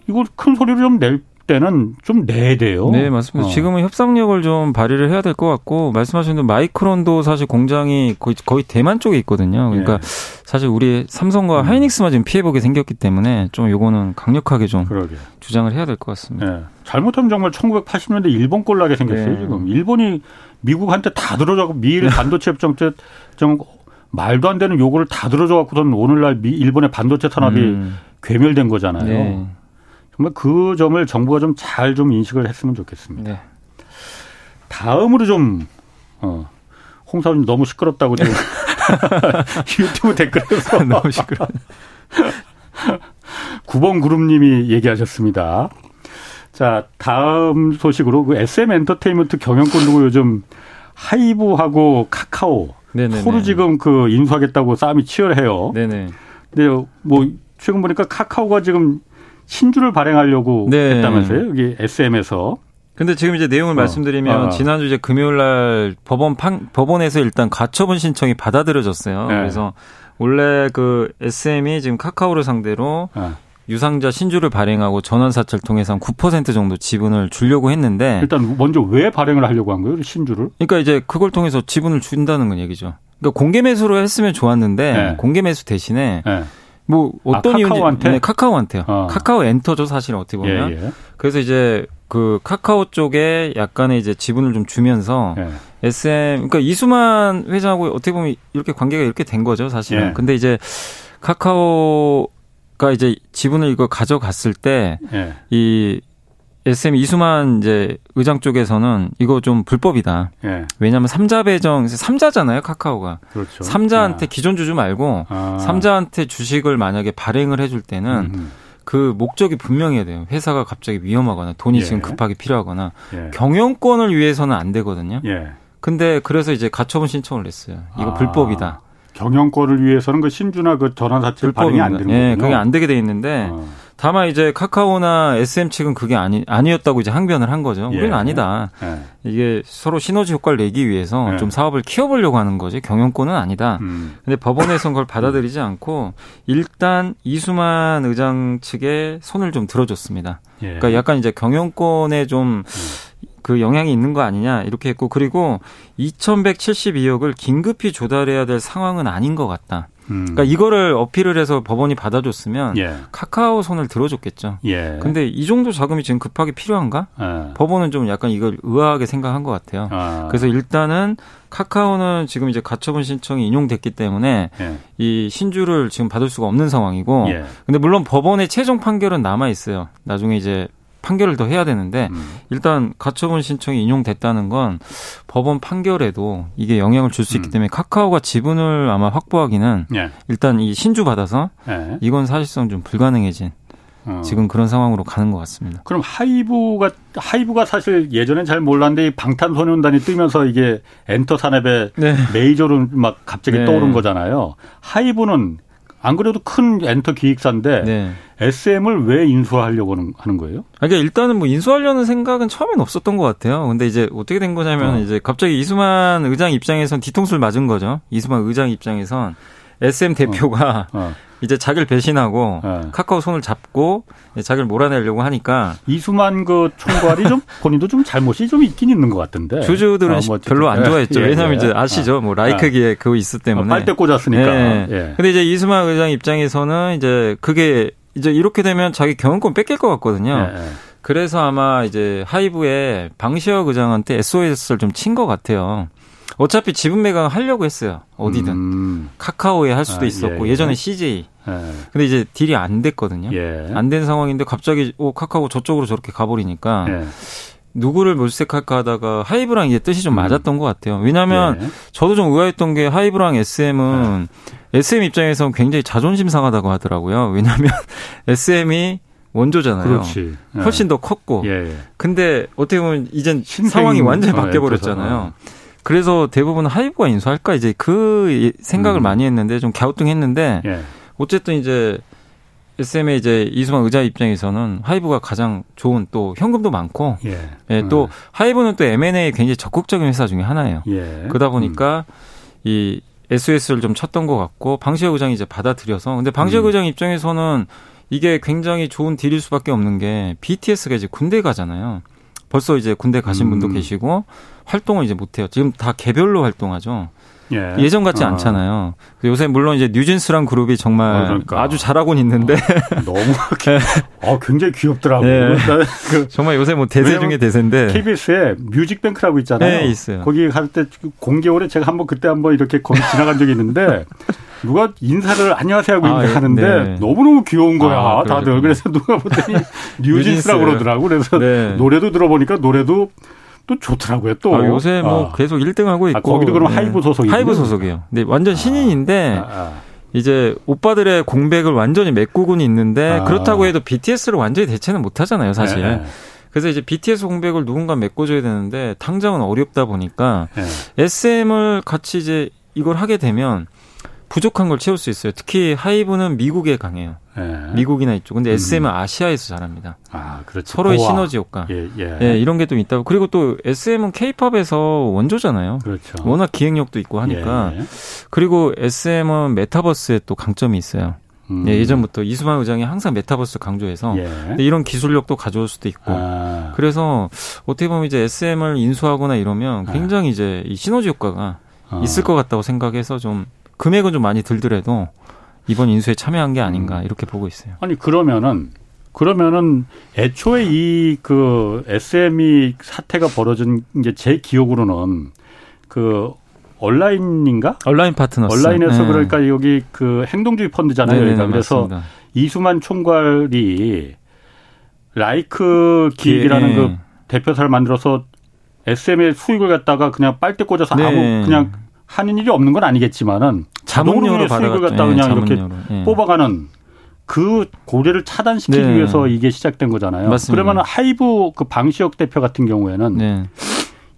이걸 큰 소리로 좀 낼 때는 좀 내야 돼요. 네, 맞습니다. 어. 지금은 협상력을 좀 발휘를 해야 될 것 같고 말씀하신 대로 마이크론도 사실 공장이 거의, 거의 대만 쪽에 있거든요. 그러니까 예. 사실 우리 삼성과 음. 하이닉스만 지금 피해보게 생겼기 때문에 좀 요거는 강력하게 좀 그러게. 주장을 해야 될 것 같습니다. 예. 잘못하면 정말 1980년대 일본 꼴 나게 생겼어요. 네. 지금 일본이 미국한테 다 들어줘고 미일 네. 반도체 협정 때 좀 말도 안 되는 요구를 다 들어줘갖고선 오늘날 미, 일본의 반도체 산업이 음. 괴멸된 거잖아요. 네. 정말 그 점을 정부가 좀 잘좀 좀 인식을 했으면 좋겠습니다. 네. 다음으로 좀 어, 홍사원님 너무 시끄럽다고 지금 유튜브 댓글에서 너무 시끄러. 9번 그룹님이 얘기하셨습니다. 자 다음 소식으로 그 SM 엔터테인먼트 경영권 두고 요즘 하이브하고 카카오 네네네. 서로 지금 그 인수하겠다고 싸움이 치열해요. 네네. 근데 뭐 최근 보니까 카카오가 지금 신주를 발행하려고 네. 했다면서요? 여기 SM에서. 근데 지금 이제 내용을 어. 말씀드리면 어. 지난주 이제 금요일 날 법원 판, 법원에서 일단 가처분 신청이 받아들여졌어요. 네. 그래서 원래 그 SM이 지금 카카오를 상대로 네. 유상자 신주를 발행하고 전환 사채를 통해서 한 9% 정도 지분을 주려고 했는데 일단 먼저 왜 발행을 하려고 한 거예요, 신주를? 그러니까 이제 그걸 통해서 지분을 준다는 건 얘기죠. 그러니까 공개 매수로 했으면 좋았는데 네. 공개 매수 대신에 네. 뭐 어떤 아, 카카오한테? 네, 카카오한테요. 어. 카카오 엔터죠, 사실 어떻게 보면. 예, 예. 그래서 이제 그 카카오 쪽에 약간의 이제 지분을 좀 주면서 예. SM 그러니까 이수만 회장하고 어떻게 보면 이렇게 관계가 이렇게 된 거죠, 사실은. 예. 근데 이제 카카오가 이제 지분을 이거 가져갔을 때이 예. SM 이수만 이제 의장 쪽에서는 이거 좀 불법이다. 예. 왜냐하면 삼자 배정 삼자잖아요 카카오가. 그렇죠. 삼자한테 아. 기존 주주 말고 아. 삼자한테 주식을 만약에 발행을 해줄 때는 음흠. 그 목적이 분명해야 돼요. 회사가 갑자기 위험하거나 돈이 예. 지금 급하게 필요하거나 예. 경영권을 위해서는 안 되거든요. 예. 근데 그래서 이제 가처분 신청을 냈어요. 이거 아. 불법이다. 경영권을 위해서는 그 신주나 그 전환사채 발행이 안 되는 거예요. 예, 그게 안 되게 돼 있는데 어. 다만 이제 카카오나 SM 측은 그게 아니 아니었다고 이제 항변을 한 거죠. 우리는 예. 아니다. 예. 이게 서로 시너지 효과를 내기 위해서 예. 좀 사업을 키워보려고 하는 거지 경영권은 아니다. 음. 근데 법원에서는 그걸 받아들이지 않고 일단 이수만 의장 측에 손을 좀 들어줬습니다. 예. 그러니까 약간 이제 경영권에 좀 음. 그 영향이 있는 거 아니냐 이렇게 했고 그리고 2,172억을 긴급히 조달해야 될 상황은 아닌 것 같다. 음. 그러니까 이거를 어필을 해서 법원이 받아줬으면 예. 카카오 손을 들어줬겠죠. 예. 근데 이 정도 자금이 지금 급하게 필요한가? 예. 법원은 좀 약간 이걸 의아하게 생각한 것 같아요. 아. 그래서 일단은 카카오는 지금 이제 가처분 신청이 인용됐기 때문에 예. 이 신주를 지금 받을 수가 없는 상황이고, 예. 근데 물론 법원의 최종 판결은 남아 있어요. 나중에 이제 판결을 더 해야 되는데 음. 일단 가처분 신청이 인용됐다는 건 법원 판결에도 이게 영향을 줄 수 있기 음. 때문에 카카오가 지분을 아마 확보하기는 예. 일단 이 신주 받아서 예. 이건 사실상 좀 불가능해진 어. 지금 그런 상황으로 가는 것 같습니다. 그럼 하이브가 하이브가 사실 예전엔 잘 몰랐는데 방탄소년단이 뜨면서 이게 엔터 산업의 네. 메이저로 막 갑자기 네. 떠오른 거잖아요. 하이브는 안 그래도 큰 엔터 기획사인데 네. SM을 왜 인수하려고 하는 거예요? 그러니까 일단은 뭐 인수하려는 생각은 처음엔 없었던 것 같아요. 근데 이제 어떻게 된 거냐면 어. 이제 갑자기 이수만 의장 입장에선 뒤통수를 맞은 거죠. 이수만 의장 입장에선 SM 대표가 어. 어. 이제 자기를 배신하고 네. 카카오 손을 잡고 자기를 몰아내려고 하니까 이수만 그 총괄이 좀 본인도 좀 잘못이 좀 있긴 있는 것 같은데 주주들은 어, 뭐 별로 안 좋아했죠. 예, 왜냐하면 예. 이제 아시죠, 뭐 라이크기에 그거 있을 때문에 빨대 꽂았으니까. 예. 예. 근데 이제 이수만 의장 입장에서는 이제 그게 이제 이렇게 되면 자기 경영권 뺏길 것 같거든요. 예. 예. 그래서 아마 이제 하이브에 방시혁 의장한테 SOS를 좀 친 것 같아요. 어차피 지분 매각 하려고 했어요. 어디든. 음. 카카오에 할 수도 아, 있었고 예, 예. 전에 CJ. 예. 근데 이제 deal이 안 됐거든요. 예. 안된 상황인데 갑자기 오 카카오 저쪽으로 저렇게 가버리니까 예. 누구를 물색할까 하다가 하이브랑 이제 뜻이 좀 음. 맞았던 음. 것 같아요. 왜냐하면 예. 저도 좀 의아했던 게 하이브랑 SM은 SM 입장에서 굉장히 자존심 상하다고 하더라고요. 왜냐하면 SM이 원조잖아요. 그렇지. 훨씬 더 컸고. 예. 근데 어떻게 보면 이젠 상황이 완전히 어, 바뀌어 버렸잖아요. 그래서 대부분 하이브가 인수할까 이제 그 생각을 음. 많이 했는데 좀 갸우뚱했는데 예. 어쨌든 이제 SM의 이제 이수만 의자 입장에서는 하이브가 가장 좋은 또 현금도 많고 예. 예, 또 음. 하이브는 또 M&A 굉장히 적극적인 회사 중에 하나예요. 예. 그러다 보니까 음. 이 SOS를 좀 쳤던 것 같고 방시혁 의장이 이제 받아들여서 근데 방시혁 음. 의장 입장에서는 이게 굉장히 좋은 딜일 수밖에 없는 게 BTS가 이제 군대 가잖아요. 벌써 이제 군대 가신 음. 분도 계시고 활동을 이제 못 해요. 지금 다 개별로 활동하죠. 예. 전 같지 어. 않잖아요. 요새 물론 이제 뉴진스란 그룹이 정말 어, 그러니까. 아주 잘하고는 있는데 어, 너무 어, 굉장히 귀엽더라고. 예. 그 정말 요새 뭐 대세 중에 대세인데 KBS에 뮤직뱅크라고 있잖아요. 네, 있어요. 거기 갈 때 공개월에 제가 한번 그때 한번 이렇게 거기 지나간 적이 있는데 누가 인사를 안녕하세요 하고 아, 하는데 네. 너무너무 귀여운 거야. 아, 다들. 그래서 누가 보더니 뉴진스라고 그러더라고. 그래서 네. 노래도 들어보니까 노래도 또 좋더라고요. 또 아, 요새 뭐 아. 계속 1등 하고 있고. 아, 거기도 그럼 네. 하이브 소속이에요. 하이브 소속이에요. 근데 완전 아. 신인인데 아, 이제 오빠들의 공백을 완전히 메꾸고는 있는데 그렇다고 해도 BTS를 완전히 대체는 못 하잖아요, 사실. 네. 그래서 이제 BTS 공백을 누군가 메꿔줘야 되는데 당장은 어렵다 보니까 네. SM을 같이 이제 이걸 하게 되면 부족한 걸 채울 수 있어요. 특히 하이브는 미국에 강해요. 예. 미국이나 이쪽. 근데 SM은 음. 아시아에서 잘합니다. 아, 그렇죠. 서로의 보완. 시너지 효과. 예, 예. 예, 이런 게 좀 있다고. 그리고 또 SM은 케이팝에서 원조잖아요. 그렇죠. 워낙 기획력도 있고 하니까. 예. 그리고 SM은 메타버스에 또 강점이 있어요. 음. 예, 예전부터 이수만 의장이 항상 메타버스 강조해서 예. 이런 기술력도 가져올 수도 있고 아. 그래서 어떻게 보면 이제 SM을 인수하거나 이러면 아. 굉장히 아. 이제 이 시너지 효과가 아. 있을 것 같다고 생각해서 좀 금액은 좀 많이 들더라도 이번 인수에 참여한 게 아닌가 음. 이렇게 보고 있어요. 아니 그러면은 그러면은 애초에 이 그 SME 사태가 벌어진 게 제 기억으로는 그 온라인인가? 온라인 파트너스. 온라인에서 네. 그러니까 여기 그 행동주의 펀드잖아요. 네네, 그러니까 그래서 맞습니다. 이수만 총괄이 라이크 기획이라는 네. 그 대표사를 만들어서 SM의 수익을 갖다가 그냥 빨대 꽂아서 네. 아무 그냥 하는 일이 없는 건 아니겠지만은 자동으로 수익을 갖다 가 그냥 예, 이렇게 예. 뽑아가는 그 고려를 차단시키기 네. 위해서 이게 시작된 거잖아요. 맞습니다. 그러면 하이브 그 방시혁 대표 같은 경우에는 네.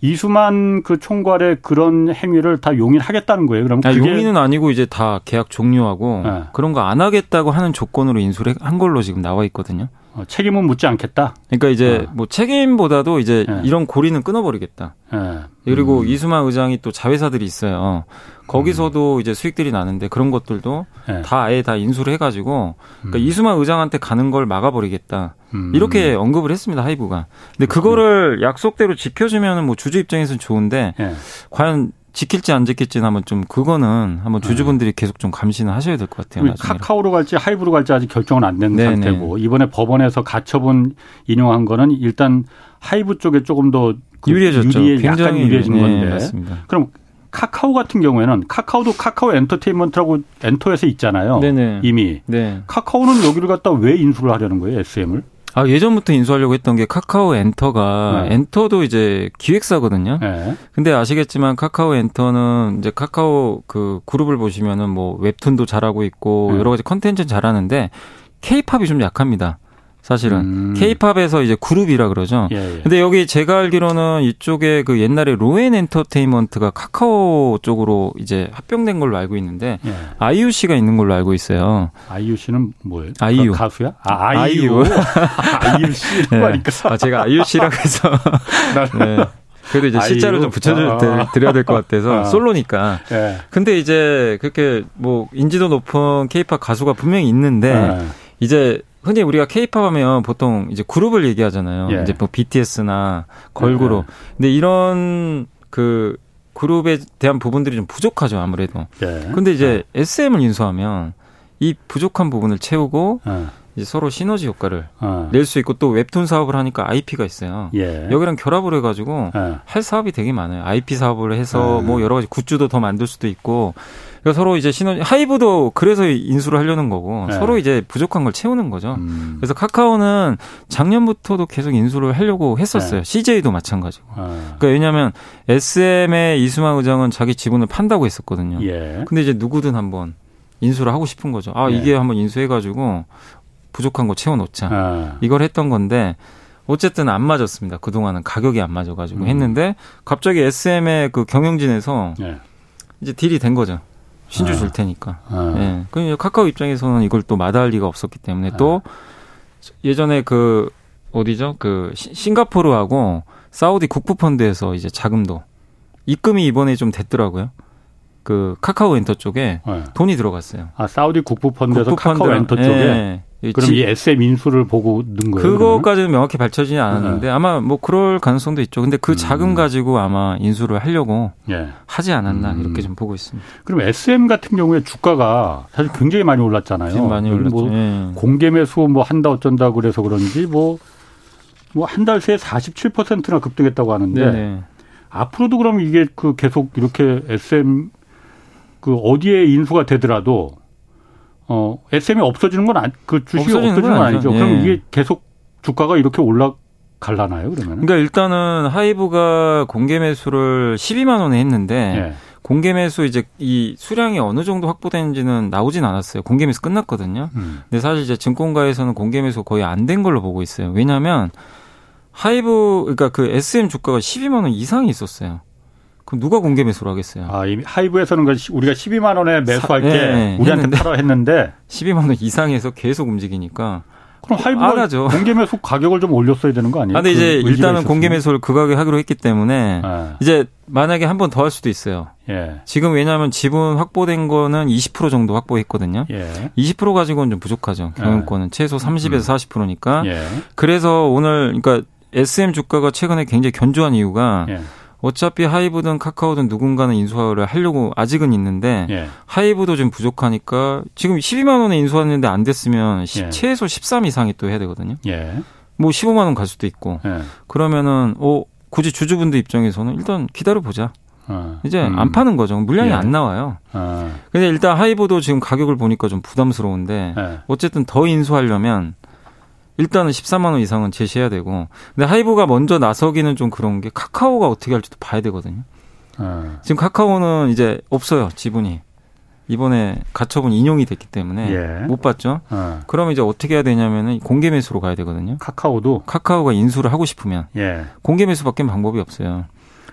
이수만 그 총괄의 그런 행위를 다 용인하겠다는 거예요. 그럼 아, 용인은 아니고 이제 다 계약 종료하고 네. 그런 거 안 하겠다고 하는 조건으로 인수를 한 걸로 지금 나와 있거든요. 어, 책임은 묻지 않겠다. 그러니까 이제 어. 뭐 책임보다도 이제 네. 이런 고리는 끊어버리겠다. 네. 그리고 음. 이수만 의장이 또 자회사들이 있어요. 거기서도 음. 이제 수익들이 나는데 그런 것들도 네. 다 아예 다 인수를 해가지고 그러니까 음. 이수만 의장한테 가는 걸 막아버리겠다. 음. 이렇게 언급을 했습니다 하이브가. 근데 그거를 약속대로 지켜주면은 뭐 주주 입장에서는 좋은데 네. 과연 지킬지 안 지킬지는 한번 좀 그거는 한번 주주분들이 계속 좀 감시는 하셔야 될 것 같아요. 카카오로 갈지 하이브로 갈지 아직 결정은 안 된 상태고 이번에 법원에서 가처분 인용한 거는 일단 하이브 쪽에 조금 더 그 유리해졌죠. 유리해, 굉장히 유리해진 네, 건데. 맞습니다. 그럼 카카오 같은 경우에는 카카오도 카카오 엔터테인먼트라고 엔터에서 있잖아요. 네네. 이미. 네. 카카오는 여기를 갖다 왜 인수를 하려는 거예요, SM을? 아, 예전부터 인수하려고 했던 게 카카오 엔터가 네. 엔터도 이제 기획사거든요. 네. 근데 아시겠지만 카카오 엔터는 이제 카카오 그 그룹을 보시면은 뭐 웹툰도 잘하고 있고 네. 여러 가지 컨텐츠 잘하는데 케이팝이 좀 약합니다. 사실은 케이팝에서 음. 이제 그룹이라 그러죠. 예, 예. 근데 여기 제가 알기로는 이쪽에 그 옛날에 로엔 엔터테인먼트가 카카오 쪽으로 이제 합병된 걸로 알고 있는데 예. 아이유 씨가 있는 걸로 알고 있어요. 아이유 씨는 뭐예요? 아이유 가수야? 아 아이유. 아이유 씨라고 네. 하니까. 아 제가 아이유 씨라고 해서. 네. 그래도 이제 실자를 좀 붙여드려야 될 것 같아서 아. 솔로니까. 예. 근데 이제 그렇게 뭐 인지도 높은 케이팝 가수가 분명히 있는데 예. 이제 흔히 우리가 케이팝 하면 보통 이제 그룹을 얘기하잖아요. 예. 이제 뭐 BTS나 걸그룹. 예. 근데 이런 그 그룹에 대한 부분들이 좀 부족하죠, 아무래도. 예. 근데 이제 예. SM을 인수하면 이 부족한 부분을 채우고 예. 이제 서로 시너지 효과를 어. 낼수 있고 또 웹툰 사업을 하니까 IP가 있어요. 예. 여기랑 결합을 해 가지고 예. 할 사업이 되게 많아요. IP 사업을 해서 예. 뭐 여러 가지 굿즈도 더 만들 수도 있고 그러니까 서로 이제 시너지 하이브도 그래서 인수를 하려는 거고 네. 서로 이제 부족한 걸 채우는 거죠. 음. 그래서 카카오는 작년부터도 계속 인수를 하려고 했었어요. 네. CJ도 마찬가지고. 아. 그러니까 왜냐하면 SM의 이수만 의장은 자기 지분을 판다고 했었거든요. 예. 근데 이제 누구든 한번 인수를 하고 싶은 거죠. 아 예. 이게 한번 인수해가지고 부족한 거 채워놓자. 아. 이걸 했던 건데 어쨌든 안 맞았습니다. 그동안은 가격이 안 맞아가지고 음. 했는데 갑자기 SM의 그 경영진에서 예. 이제 딜이 된 거죠. 신주 줄 아. 테니까. 아. 예. 그 카카오 입장에서는 이걸 또 마다할 리가 없었기 때문에 또 예전에 그 어디죠? 그 싱가포르하고 사우디 국부펀드에서 이제 자금도 입금이 이번에 좀 됐더라고요. 그 카카오 엔터 쪽에 네. 돈이 들어갔어요. 아 사우디 국부펀드에서 국부펀드, 카카오 엔터 쪽에 예. 그럼 이 SM 인수를 보고 넣은 거예요? 그거까지는 그러면? 명확히 밝혀지지 않았는데 네. 아마 뭐 그럴 가능성도 있죠. 근데 그 자금 음. 가지고 아마 인수를 하려고 예. 하지 않았나 음. 이렇게 좀 보고 있습니다. 그럼 SM 같은 경우에 주가가 사실 굉장히 많이 올랐잖아요. 많이 올랐죠. 뭐 예. 공개 매수 뭐 한다 어쩐다 그래서 그런지 뭐 뭐 한 달 새에 47%나 급등했다고 하는데 네네. 앞으로도 그럼 이게 그 계속 이렇게 SM 그 어디에 인수가 되더라도 어 SM이 없어지는 건그 주식이 없어지는, 없어지는 건 아니죠. 예. 그럼 이게 계속 주가가 이렇게 올라갈라나요 그러면? 그러니까 일단은 하이브가 공개 매수를 12만 원에 했는데 예. 공개 매수 이제 이 수량이 어느 정도 확보되는지는 나오진 않았어요. 공개 매수 끝났거든요. 음. 근데 사실 이제 증권가에서는 공개 매수 거의 안 된 걸로 보고 있어요. 왜냐하면 하이브 그러니까 그 SM 주가가 12만 원 이상이 있었어요. 그럼 누가 공개 매수를 하겠어요? 아, 이미 하이브에서는 그 우리가 12만 원에 매수할 사, 때 네, 우리한테 했는데, 팔아 했는데 12만 원 이상에서 계속 움직이니까 그럼 하이브가 공개 매수 가격을 좀 올렸어야 되는 거 아니에요? 아, 근데 이제 그 일단은 공개 매수를 그 가격에 하기로 했기 때문에 네. 이제 만약에 한 번 더 할 수도 있어요. 예. 지금 왜냐하면 지분 확보된 거는 20% 정도 확보했거든요. 예. 20% 가지고는 좀 부족하죠. 경영권은 예. 최소 30에서 40%니까. 예. 그래서 오늘 그러니까 SM 주가가 최근에 굉장히 견조한 이유가 예. 어차피 하이브든 카카오든 누군가는 인수를 하려고 아직은 있는데 예. 하이브도 좀 부족하니까 지금 12만 원에 인수했는데 안 됐으면 예. 최소 13 이상이 또 해야 되거든요. 예. 뭐 15만 원 갈 수도 있고 예. 그러면은 어 굳이 주주분들 입장에서는 일단 기다려 보자. 어. 이제 음. 안 파는 거죠. 물량이 예. 안 나와요. 어. 근데 일단 하이브도 지금 가격을 보니까 좀 부담스러운데 예. 어쨌든 더 인수하려면 일단은 14만 원 이상은 제시해야 되고. 근데 하이브가 먼저 나서기는 좀 그런 게 카카오가 어떻게 할지도 봐야 되거든요. 어. 지금 카카오는 이제 없어요 지분이. 이번에 가처분 인용이 됐기 때문에 예. 못 받죠. 어. 그러면 이제 어떻게 해야 되냐면은 공개 매수로 가야 되거든요. 카카오도 카카오가 인수를 하고 싶으면 예. 공개 매수밖에 방법이 없어요.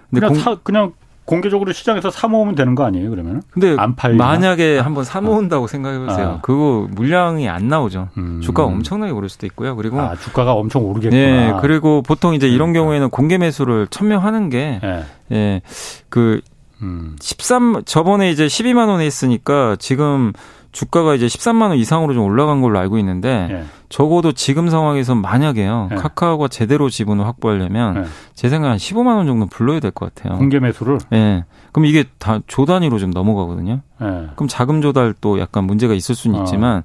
근데 그냥, 공... 사, 그냥 공개적으로 시장에서 사 모으면 되는 거 아니에요, 그러면? 근데 안 팔리나? 만약에 한번 사 모은다고 생각해 보세요. 아. 그거 물량이 안 나오죠. 음. 주가가 엄청나게 오를 수도 있고요. 그리고 아, 주가가 엄청 오르겠구나. 네, 그리고 보통 이제 이런 그러니까. 경우에는 공개 매수를 천명하는 게 네. 예. 그 음. 13 저번에 이제 12만 원에 했으니까 지금 주가가 이제 13만 원 이상으로 좀 올라간 걸로 알고 있는데 예. 적어도 지금 상황에서 만약에요 예. 카카오가 제대로 지분을 확보하려면 예. 제 생각에 한 15만 원 정도 불러야 될 것 같아요. 공개 매수를? 예. 그럼 이게 다 조 단위로 좀 넘어가거든요. 예. 그럼 자금 조달도 약간 문제가 있을 수는 어. 있지만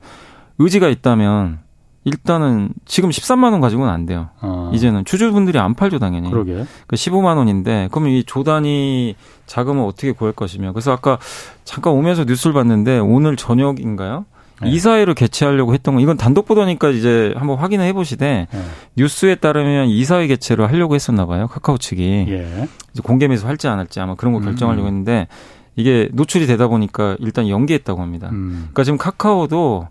의지가 있다면 일단은 지금 13만 원 가지고는 안 돼요. 어. 이제는 주주분들이 안 팔죠 당연히. 그러게. 그 15만 원인데 그럼 이 조단위 자금을 어떻게 구할 것이며. 그래서 아까 잠깐 오면서 뉴스를 봤는데 오늘 저녁인가요? 네. 이사회를 개최하려고 했던 건 이건 단독 보도니까 이제 한번 확인을 해보시되 네. 뉴스에 따르면 이사회 개최를 하려고 했었나 봐요 카카오 측이 예. 이제 공개 매수 할지 안 할지 아마 그런 거 결정하려고 음. 했는데 이게 노출이 되다 보니까 일단 연기했다고 합니다. 음. 그러니까 지금 카카오도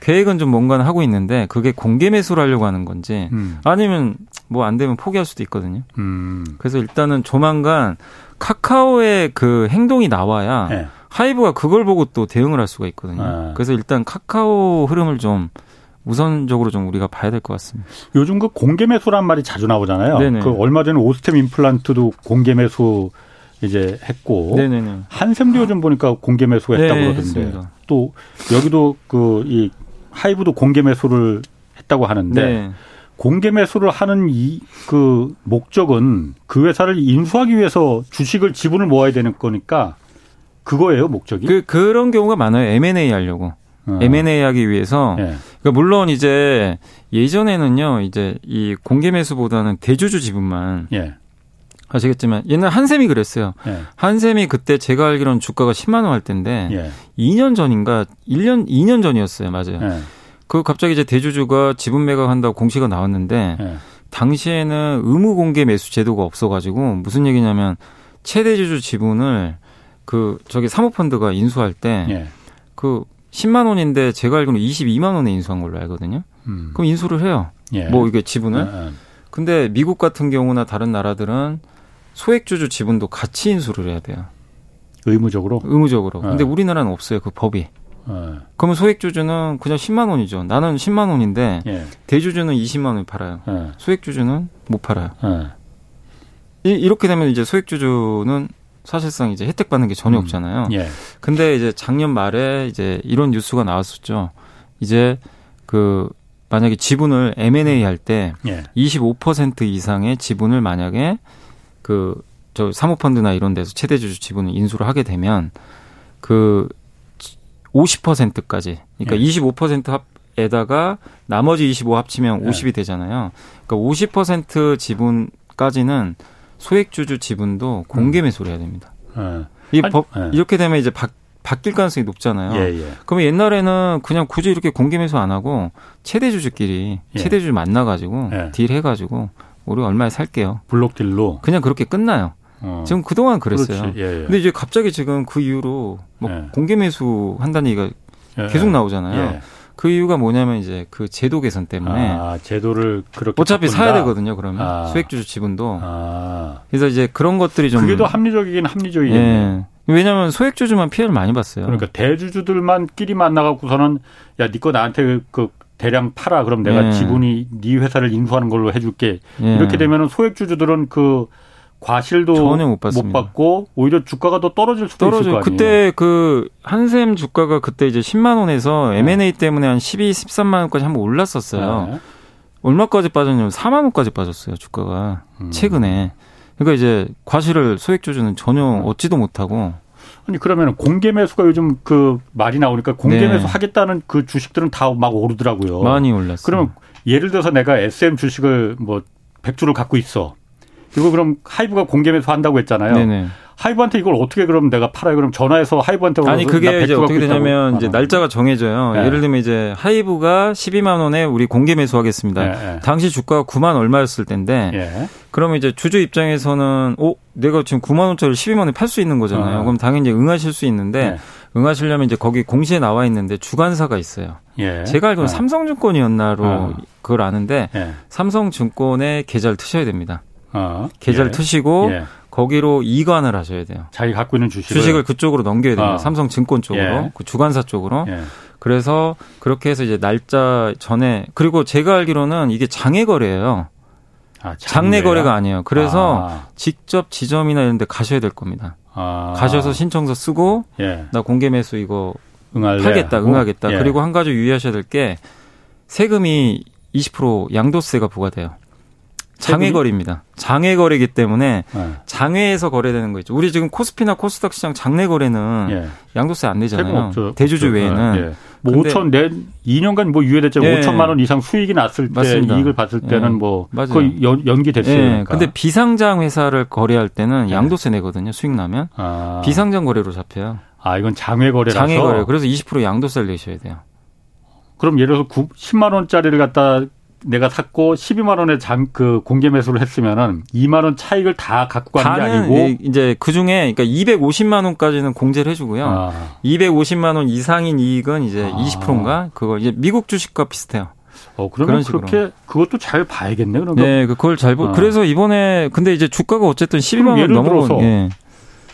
계획은 좀 뭔가는 하고 있는데 그게 공개 매수를 하려고 하는 건지 음. 아니면 뭐 안 되면 포기할 수도 있거든요. 음. 그래서 일단은 조만간 카카오의 그 행동이 나와야 네. 하이브가 그걸 보고 또 대응을 할 수가 있거든요. 네. 그래서 일단 카카오 흐름을 좀 우선적으로 좀 우리가 봐야 될 것 같습니다. 요즘 그 공개 매수란 말이 자주 나오잖아요. 네네. 그 얼마 전에 오스템 임플란트도 공개 매수 이제 했고 네네네. 한샘도 요즘 보니까 공개 매수했다고 네, 그러던데 했습니다. 또 여기도 그 이 하이브도 공개 매수를 했다고 하는데 네. 공개 매수를 하는 이 그 목적은 그 회사를 인수하기 위해서 주식을 지분을 모아야 되는 거니까 그거예요 목적이? 그 그런 경우가 많아요. M&A 하려고. 어. M&A 하기 위해서 예. 그러니까 물론 이제 예전에는요 이제 이 공개 매수보다는 대주주 지분만 예. 아시겠지만 옛날 한샘이 그랬어요. 예. 한샘이 그때 제가 알기로는 주가가 10만 원 할 때인데 예. 2년 전인가 1년 2년 전이었어요. 맞아요. 예. 그 갑자기 이제 대주주가 지분 매각한다고 공시가 나왔는데 예. 당시에는 의무 공개 매수 제도가 없어 가지고 무슨 얘기냐면 최대주주 지분을 그 저기 사모펀드가 인수할 때그 예. 10만 원인데 제가 알기로는 22만 원에 인수한 걸로 알거든요. 음. 그럼 인수를 해요. 예. 뭐 이게 지분을. 근데 미국 같은 경우나 다른 나라들은 소액주주 지분도 같이 인수를 해야 돼요. 의무적으로? 의무적으로. 네. 근데 우리나라는 없어요. 그 법이. 네. 그러면 소액주주는 그냥 10만 원이죠. 나는 10만 원인데 네. 대주주는 20만 원 팔아요. 네. 소액주주는 못 팔아요. 네. 이, 이렇게 되면 이제 소액주주는 사실상 이제 혜택 받는 게 전혀 음. 없잖아요. 예. 근데 이제 작년 말에 이제 이런 뉴스가 나왔었죠. 이제 그 만약에 지분을 M&A 할때 예. 25% 이상의 지분을 만약에 그 저 사모펀드나 이런 데서 최대 주주 지분을 인수를 하게 되면 그 50%까지 그러니까 예. 25% 합에다가 나머지 25 합치면 50이 예. 되잖아요. 그러니까 50% 지분까지는 소액주주 지분도 공개 음. 매수를 해야 됩니다. 예. 이 법, 예. 이렇게 되면 이제 바, 바뀔 가능성이 높잖아요. 예, 예. 그러면 옛날에는 그냥 굳이 이렇게 공개 매수 안 하고 최대주주끼리 예. 최대주주 만나가지고 예. 딜 해가지고 우리 얼마에 살게요. 블록 딜로 그냥 그렇게 끝나요. 어. 지금 그동안 그랬어요. 근데 이제 갑자기 지금 그 이후로 뭐 예. 공개 매수 한다는 얘기가 예, 계속 나오잖아요. 그 이유가 뭐냐면 이제 그 제도 개선 때문에 아, 제도를 그렇게 어차피 바꾼다. 사야 되거든요. 그러면 아. 수익주주 지분도 아. 그래서 이제 그런 것들이 좀 그게 더 합리적이긴 합리적이겠네요. 예. 왜냐하면 소액주주만 피해를 많이 봤어요. 그러니까 대주주들만끼리 만나갖고서는 야, 니거 나한테 그 대량 팔아. 그럼 내가 예. 지분이 네 회사를 인수하는 걸로 해줄게. 예. 이렇게 되면은 소액주주들은 그 과실도 전혀 못, 못 받고 오히려 주가가 더 떨어질 수도 떨어져. 있을 거 아니에요. 그때 그 한샘 주가가 그때 이제 10만 원에서 M&A 때문에 한 12, 13만 원까지 한번 올랐었어요. 네. 얼마까지 빠졌냐면 4만 원까지 빠졌어요, 주가가. 음. 최근에. 그러니까 이제 과실을 소액 주주는 전혀 음. 얻지도 못하고 아니 그러면 공개 매수가 요즘 그 말이 나오니까 공개 네. 매수 하겠다는 그 주식들은 다 막 오르더라고요. 많이 올랐어요. 그러면 예를 들어서 내가 SM 주식을 뭐 100주를 갖고 있어. 그리고 그럼 하이브가 공개 매수 한다고 했잖아요. 네네. 하이브한테 이걸 어떻게 그럼 내가 팔아요? 그럼 전화해서 하이브한테 아니 그게 이제 어떻게 되냐면 이제 날짜가 정해져요. 네. 예를 들면 이제 하이브가 12만 원에 우리 공개 매수하겠습니다. 네. 당시 주가가 9만 얼마였을 텐데 네. 그러면 이제 주주 입장에서는 오 내가 지금 9만 원짜리 12만 원에 팔 수 있는 거잖아요. 어. 그럼 당연히 응하실 수 있는데 네. 응하시려면 이제 거기 공시에 나와 있는데 주관사가 있어요. 예. 제가 알기로는 네. 삼성증권이었나로 어. 그걸 아는데 예. 삼성증권의 계좌를 트셔야 됩니다. 어. 계좌를 예. 트시고 예. 거기로 이관을 하셔야 돼요. 자기 갖고 있는 주식을, 주식을 그쪽으로 넘겨야 됩니다. 어. 삼성증권 쪽으로, 예. 그 주관사 쪽으로. 예. 그래서 그렇게 해서 이제 날짜 전에 그리고 제가 알기로는 이게 장외 거래예요. 아, 장내 거래가 아니에요. 그래서 아. 직접 지점이나 이런 데 가셔야 될 겁니다. 아. 가셔서 신청서 쓰고 예. 나 공개 매수 이거 응할래? 팔겠다, 응하겠다. 예. 그리고 한 가지 유의하셔야 될 게 세금이 20% 양도세가 부과돼요. 장외거래입니다. 장외거래이기 때문에 네. 장외에서 거래되는 거 있죠. 우리 지금 코스피나 코스닥 시장 장외 거래는 예. 양도세 안 내잖아요. 대주주 없죠. 외에는. 예. 뭐 5천 내 2년간 뭐 유예됐죠. 예. 5천만 원 이상 수익이 났을 때 맞습니다. 이익을 봤을 때는 예. 뭐 거의 연, 기됐어요. 예. 그러니까. 근데 비상장 회사를 거래할 때는 예. 양도세 내거든요. 수익 나면 아. 비상장 거래로 잡혀요. 아 이건 장외 거래라서 장외 거래. 그래서 20% 양도세를 내셔야 돼요. 그럼 예를 들어서 9, 10만 원짜리를 갖다 내가 샀고 12만 원에 장 그 공개 매수를 했으면은 2만 원 차익을 다 갖고 가는 게 아니고 이제 그 중에 그러니까 250만 원까지는 공제를 해주고요. 아. 250만 원 이상인 이익은 이제 아. 20%인가 그거 이제 미국 주식과 비슷해요. 어, 그러면 그렇게 그것도 잘 봐야겠네. 그런 거. 네, 그걸 잘 보. 아. 그래서 이번에 근데 이제 주가가 어쨌든 12만 원 넘어서 예.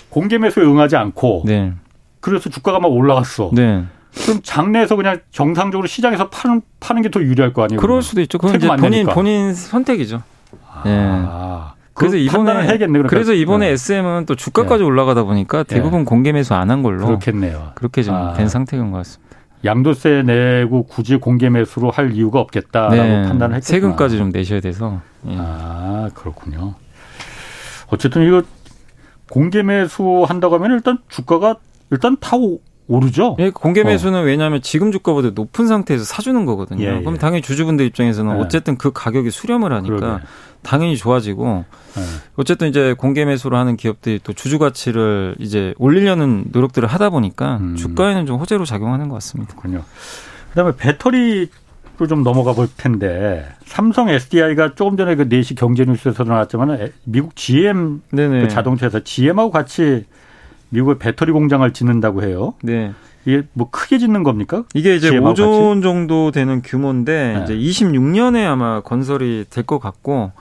공개 매수에 응하지 않고 네. 그래서 주가가 막 올라갔어. 네. 그럼 장내에서 그냥 정상적으로 시장에서 파는 파는 게 더 유리할 거 아니에요? 그럴 수도 있죠. 그건 이제 본인 본인 선택이죠. 아. 예. 그래서 이번에 해야겠네, 그러니까. 그래서 이번에 네. SM은 또 주가까지 네. 올라가다 보니까 대부분 네. 공개 매수 안 한 걸로 그렇겠네요. 그렇게 좀된 아. 상태인 것 같습니다. 양도세 내고 굳이 공개 매수로 할 이유가 없겠다라고 네. 판단을 했겠구나. 세금까지 좀 내셔야 돼서. 예. 아 그렇군요. 어쨌든 이거 공개 매수 한다고 하면 일단 주가가 일단 다 오르죠. 예, 공개 어. 매수는 어. 왜냐하면 지금 주가보다 높은 상태에서 사주는 거거든요. 예, 예. 그럼 당연히 주주분들 입장에서는 예. 어쨌든 그 가격이 수렴을 하니까 그러게. 당연히 좋아지고 예. 어쨌든 이제 공개 매수를 하는 기업들이 또 주주 가치를 이제 올리려는 노력들을 하다 보니까 음. 주가에는 좀 호재로 작용하는 것 같습니다. 그렇군요. 그다음에 배터리 좀 넘어가 볼 텐데 삼성 SDI가 조금 전에 그 4시 경제 뉴스에서 나왔지만 미국 GM 그 자동차에서 GM하고 같이 미국의 배터리 공장을 짓는다고 해요. 네. 이게 뭐 크게 짓는 겁니까? 이게 이제 5조 정도 되는 규모인데 네. 이제 26년에 아마 건설이 될 것 같고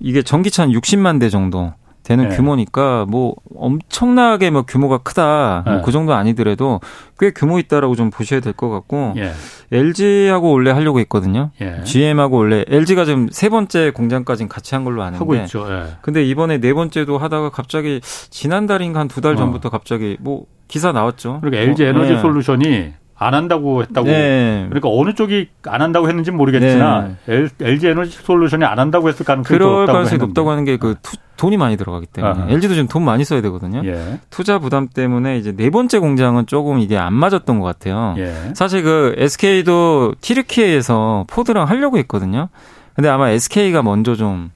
이게 전기차 한 60만 대 정도 되는 네. 규모니까 뭐 엄청나게 뭐 규모가 크다 네. 뭐그 정도 아니더라도 꽤 규모 있다라고 좀 보셔야 될 것 같고 예. LG하고 원래 하려고 했거든요. 예. GM하고 원래 LG가 지금 세 번째 공장까지는 같이 한 걸로 아는데 하고 있죠. 예. 근데 이번에 네 번째도 하다가 갑자기 지난달인가 한 두 달 전부터 어. 갑자기 뭐 기사 나왔죠. 그러니까 LG 에너지 뭐, 솔루션이 안 한다고 했다고. 네. 그러니까 어느 쪽이 안 한다고 했는지 모르겠으나 네. LG 에너지 솔루션이 안 한다고 했을 가능성이 그럴 가능성이 높다고 하는 게 그 돈이 많이 들어가기 때문에 아하. LG도 지금 돈 많이 써야 되거든요. 예. 투자 부담 때문에 이제 네 번째 공장은 조금 이게 안 맞았던 것 같아요. 예. 사실 그 SK도 티르키에에서 포드랑 하려고 했거든요. 근데 아마 SK가 먼저 좀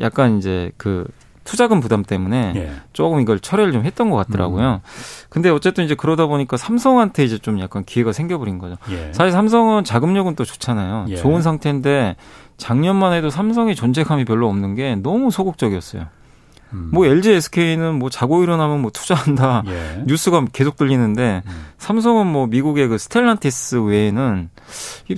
약간 이제 그 투자금 부담 때문에 예. 조금 이걸 철회를 좀 했던 것 같더라고요. 음. 근데 어쨌든 이제 그러다 보니까 삼성한테 이제 좀 약간 기회가 생겨버린 거죠. 예. 사실 삼성은 자금력은 또 좋잖아요. 예. 좋은 상태인데 작년만 해도 삼성의 존재감이 별로 없는 게 너무 소극적이었어요. 음. 뭐 LG, SK는 뭐 자고 일어나면 뭐 투자한다 예. 뉴스가 계속 들리는데 음. 삼성은 뭐 미국의 그 스텔란티스 외에는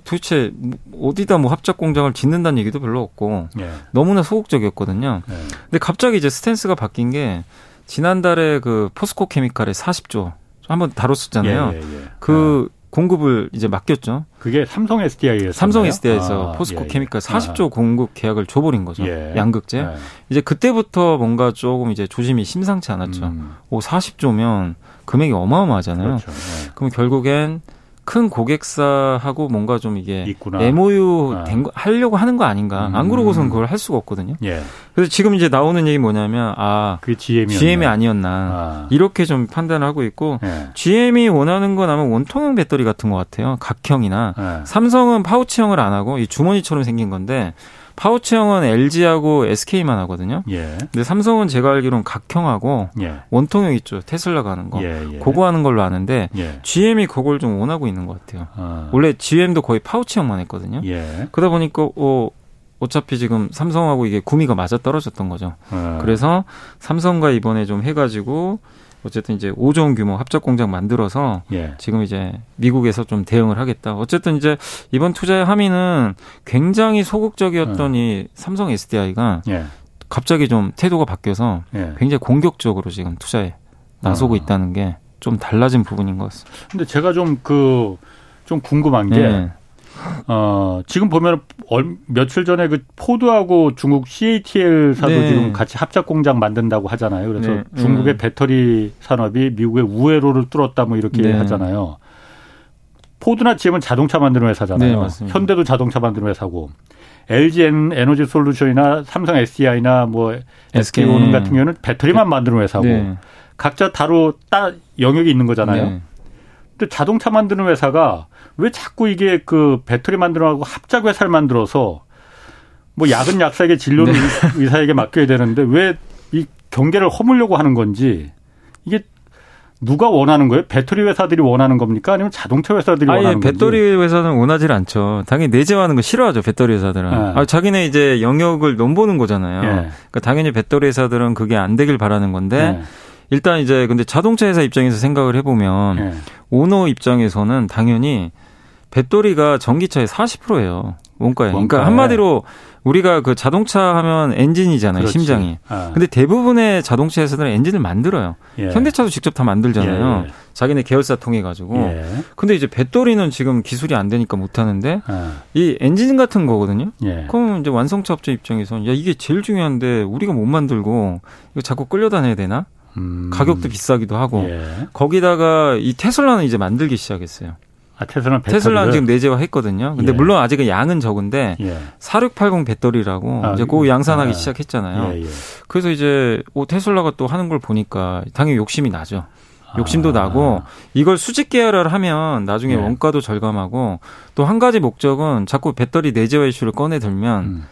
도대체 뭐 어디다 뭐 합작 공장을 짓는다는 얘기도 별로 없고 예. 너무나 소극적이었거든요. 예. 근데 갑자기 이제 스탠스가 바뀐 게 지난달에 그 포스코 케미칼의 40조 한번 다뤘었잖아요. 예, 예, 예. 그 아. 공급을 이제 맡겼죠. 그게 삼성 SDI에서 삼성 SDI에서 아, 포스코 예, 케미칼 40조 아. 공급 계약을 줘버린 거죠. 예. 양극재. 예. 이제 그때부터 뭔가 조금 이제 조짐이 심상치 않았죠. 음. 오 40조면 금액이 어마어마하잖아요. 그렇죠. 예. 그럼 결국엔 큰 고객사하고 뭔가 좀 이게 있구나. MOU 아. 된 거, 하려고 하는 거 아닌가. 음. 안 그러고선 그걸 할 수가 없거든요. 예. 그래서 지금 이제 나오는 얘기 뭐냐면 아, 그 GM이었나? GM이 아니었나. 아. 이렇게 좀 판단을 하고 있고 예. GM이 원하는 건 아마 원통형 배터리 같은 것 같아요. 각형이나 예. 삼성은 파우치형을 안 하고 이 주머니처럼 생긴 건데 파우치형은 LG하고 SK만 하거든요. 예. 근데 삼성은 제가 알기로는 각형하고 예. 원통형 있죠. 테슬라가 하는 거. 예, 예. 그거 하는 걸로 아는데 예. GM이 그걸 좀 원하고 있는 것 같아요. 아. 원래 GM도 거의 파우치형만 했거든요. 예. 그러다 보니까 어 어차피 지금 삼성하고 이게 구미가 맞아 떨어졌던 거죠. 아. 그래서 삼성과 이번에 좀 해가지고 어쨌든 이제 5조 원 규모 합작 공장 만들어서 예. 지금 이제 미국에서 좀 대응을 하겠다. 어쨌든 이제 이번 투자의 함의는 굉장히 소극적이었던 예. 이 삼성 SDI가 예. 갑자기 좀 태도가 바뀌어서 예. 굉장히 공격적으로 지금 투자에 나서고 아. 있다는 게 좀 달라진 부분인 것 같습니다. 근데 제가 좀 그좀 그, 궁금한 게 네. 어, 지금 보면 얼, 며칠 전에 그 포드하고 중국 CATL사도 네. 지금 같이 합작 공장 만든다고 하잖아요. 그래서 네. 중국의 음. 배터리 산업이 미국의 우회로를 뚫었다 뭐 이렇게 네. 하잖아요. 포드나 GM은 자동차 만드는 회사잖아요. 네, 현대도 자동차 만드는 회사고 LG 에너지 솔루션이나 삼성 SDI나 뭐 SK 오는 같은 경우는 배터리만 만드는 회사고 네. 각자 다로 따 영역이 있는 거잖아요. 네. 근데 자동차 만드는 회사가 왜 자꾸 이게 그 배터리 만들어가고 합작 회사를 만들어서 뭐 약은 약사에게 진료는 네. 의사에게 맡겨야 되는데 왜 이 경계를 허물려고 하는 건지 이게 누가 원하는 거예요? 배터리 회사들이 원하는 겁니까? 아니면 자동차 회사들이 아니, 원하는 건지? 배터리 회사는 원하지 않죠. 당연히 내재하는 거 싫어하죠. 배터리 회사들은. 네. 아, 자기네 이제 영역을 넘보는 거잖아요. 네. 그러니까 당연히 배터리 회사들은 그게 안 되길 바라는 건데 네. 일단 이제 근데 자동차 회사 입장에서 생각을 해보면 네. 오너 입장에서는 당연히 배터리가 전기차의 40%예요. 원가에. 그러니까 한마디로 우리가 그 자동차 하면 엔진이잖아요, 그렇지. 심장이. 아. 근데 대부분의 자동차 회사들은 엔진을 만들어요. 예. 현대차도 직접 다 만들잖아요. 예, 예. 자기네 계열사 통해 가지고. 예. 근데 이제 배터리는 지금 기술이 안 되니까 못 하는데 아. 이 엔진 같은 거거든요. 예. 그럼 이제 완성차 업체 입장에서는 야 이게 제일 중요한데 우리가 못 만들고 이거 자꾸 끌려다녀야 되나? 음. 가격도 비싸기도 하고 예. 거기다가 이 테슬라는 이제 만들기 시작했어요. 아, 테슬라는 테슬라는 지금 내재화 했거든요. 근데 예. 물론 아직은 양은 적은데 예. 4680 배터리라고 아, 이제 그 양산하기 아, 시작했잖아요. 예, 예, 그래서 이제 오 테슬라가 또 하는 걸 보니까 당연히 욕심이 나죠. 욕심도 아. 나고 이걸 수직 계열을 하면 나중에 예. 원가도 절감하고 또 한 가지 목적은 자꾸 배터리 내재화 이슈를 꺼내 들면 음.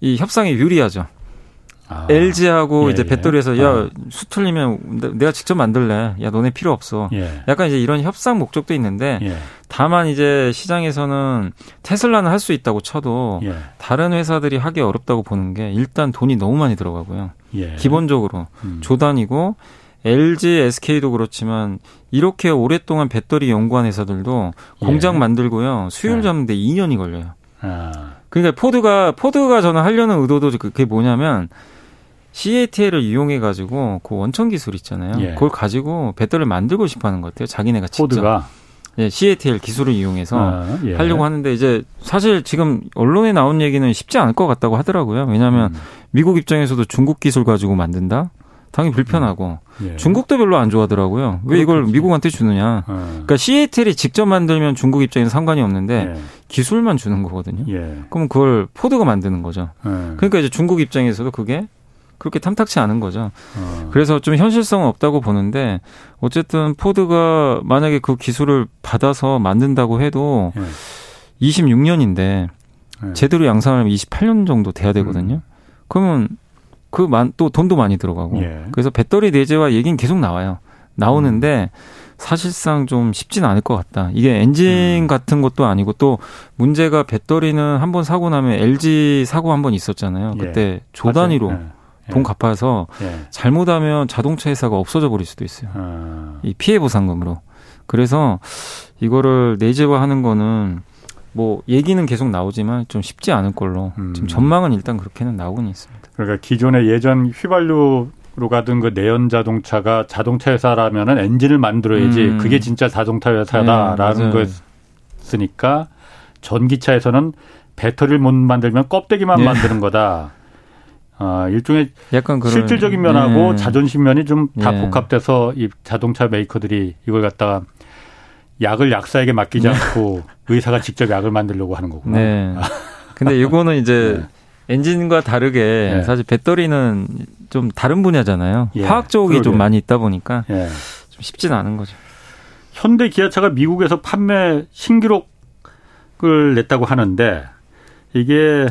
이 협상에 유리하죠. 아. LG하고 예, 이제 예. 배터리에서 예. 야 아. 수틀리면 내가 직접 만들래. 야 너네 필요 없어. 예. 약간 이제 이런 협상 목적도 있는데 예. 다만 이제 시장에서는 테슬라는 할 수 있다고 쳐도 예. 다른 회사들이 하기 어렵다고 보는 게 일단 돈이 너무 많이 들어가고요. 기본적으로 음. 조단이고 LG, SK도 그렇지만 이렇게 오랫동안 배터리 연구한 회사들도 공장 만들고요. 수율 잡는데 2년이 걸려요. 아. 그러니까 포드가 포드가 저는 하려는 의도도 그게 뭐냐면 CATL을 이용해 가지고 그 원천 기술 있잖아요. 예. 그걸 가지고 배터리를 만들고 싶어 하는 것 같아요. 자기네가 직접. 포드가 예, CATL 기술을 이용해서 아, 예. 하려고 하는데 이제 사실 지금 언론에 나온 얘기는 쉽지 않을 것 같다고 하더라고요. 왜냐하면 음. 미국 입장에서도 중국 기술 가지고 만든다. 당연히 불편하고 예. 중국도 별로 안 좋아하더라고요. 왜 이걸 그렇겠지. 미국한테 주느냐? 어. 그러니까 시애틀이 직접 만들면 중국 입장에서 상관이 없는데 예. 기술만 주는 거거든요. 예. 그러면 그걸 포드가 만드는 거죠. 예. 그러니까 이제 중국 입장에서도 그게 그렇게 탐탁치 않은 거죠. 어. 그래서 좀 현실성은 없다고 보는데 어쨌든 포드가 만약에 그 기술을 받아서 만든다고 해도 26년인데 예. 제대로 양산하려면 28년 정도 돼야 되거든요. 음. 그러면 그만또 돈도 많이 들어가고 예. 그래서 배터리 내재화 얘기는 계속 나와요. 나오는데 음. 사실상 좀 쉽지는 않을 것 같다. 이게 엔진 음. 같은 것도 아니고 또 문제가 배터리는 한 번 사고 나면 LG 사고 한 번 있었잖아요. 예. 그때 예. 조 단위로 예. 돈 갚아서 예. 잘못하면 자동차 회사가 없어져 버릴 수도 있어요. 아. 이 피해 보상금으로. 그래서 이거를 내재화하는 거는 뭐 얘기는 계속 나오지만 좀 쉽지 않을 걸로 음. 지금 전망은 일단 그렇게는 나오고 있습니다. 그러니까 기존의 예전 휘발유 로 가던 그 내연 자동차가 자동차 회사라면은 엔진을 만들어야지 음. 그게 진짜 자동차 회사다라는 네, 거였으니까 전기차에서는 배터리를 못 만들면 껍데기만 네. 만드는 거다. 아, 일종의 약간 그런, 실질적인 면하고 네. 자존심 면이 좀다 네. 복합돼서 이 자동차 메이커들이 이걸 갖다가 약을 약사에게 맡기지 네. 않고 의사가 직접 약을 만들려고 하는 거구나. 네. 근데 이거는 이제 네. 엔진과 다르게 예. 사실 배터리는 좀 다른 분야잖아요. 예. 화학 쪽이 그러게요. 좀 많이 있다 보니까 예. 좀 쉽지는 않은 거죠. 현대 기아차가 미국에서 판매 신기록을 냈다고 하는데 이게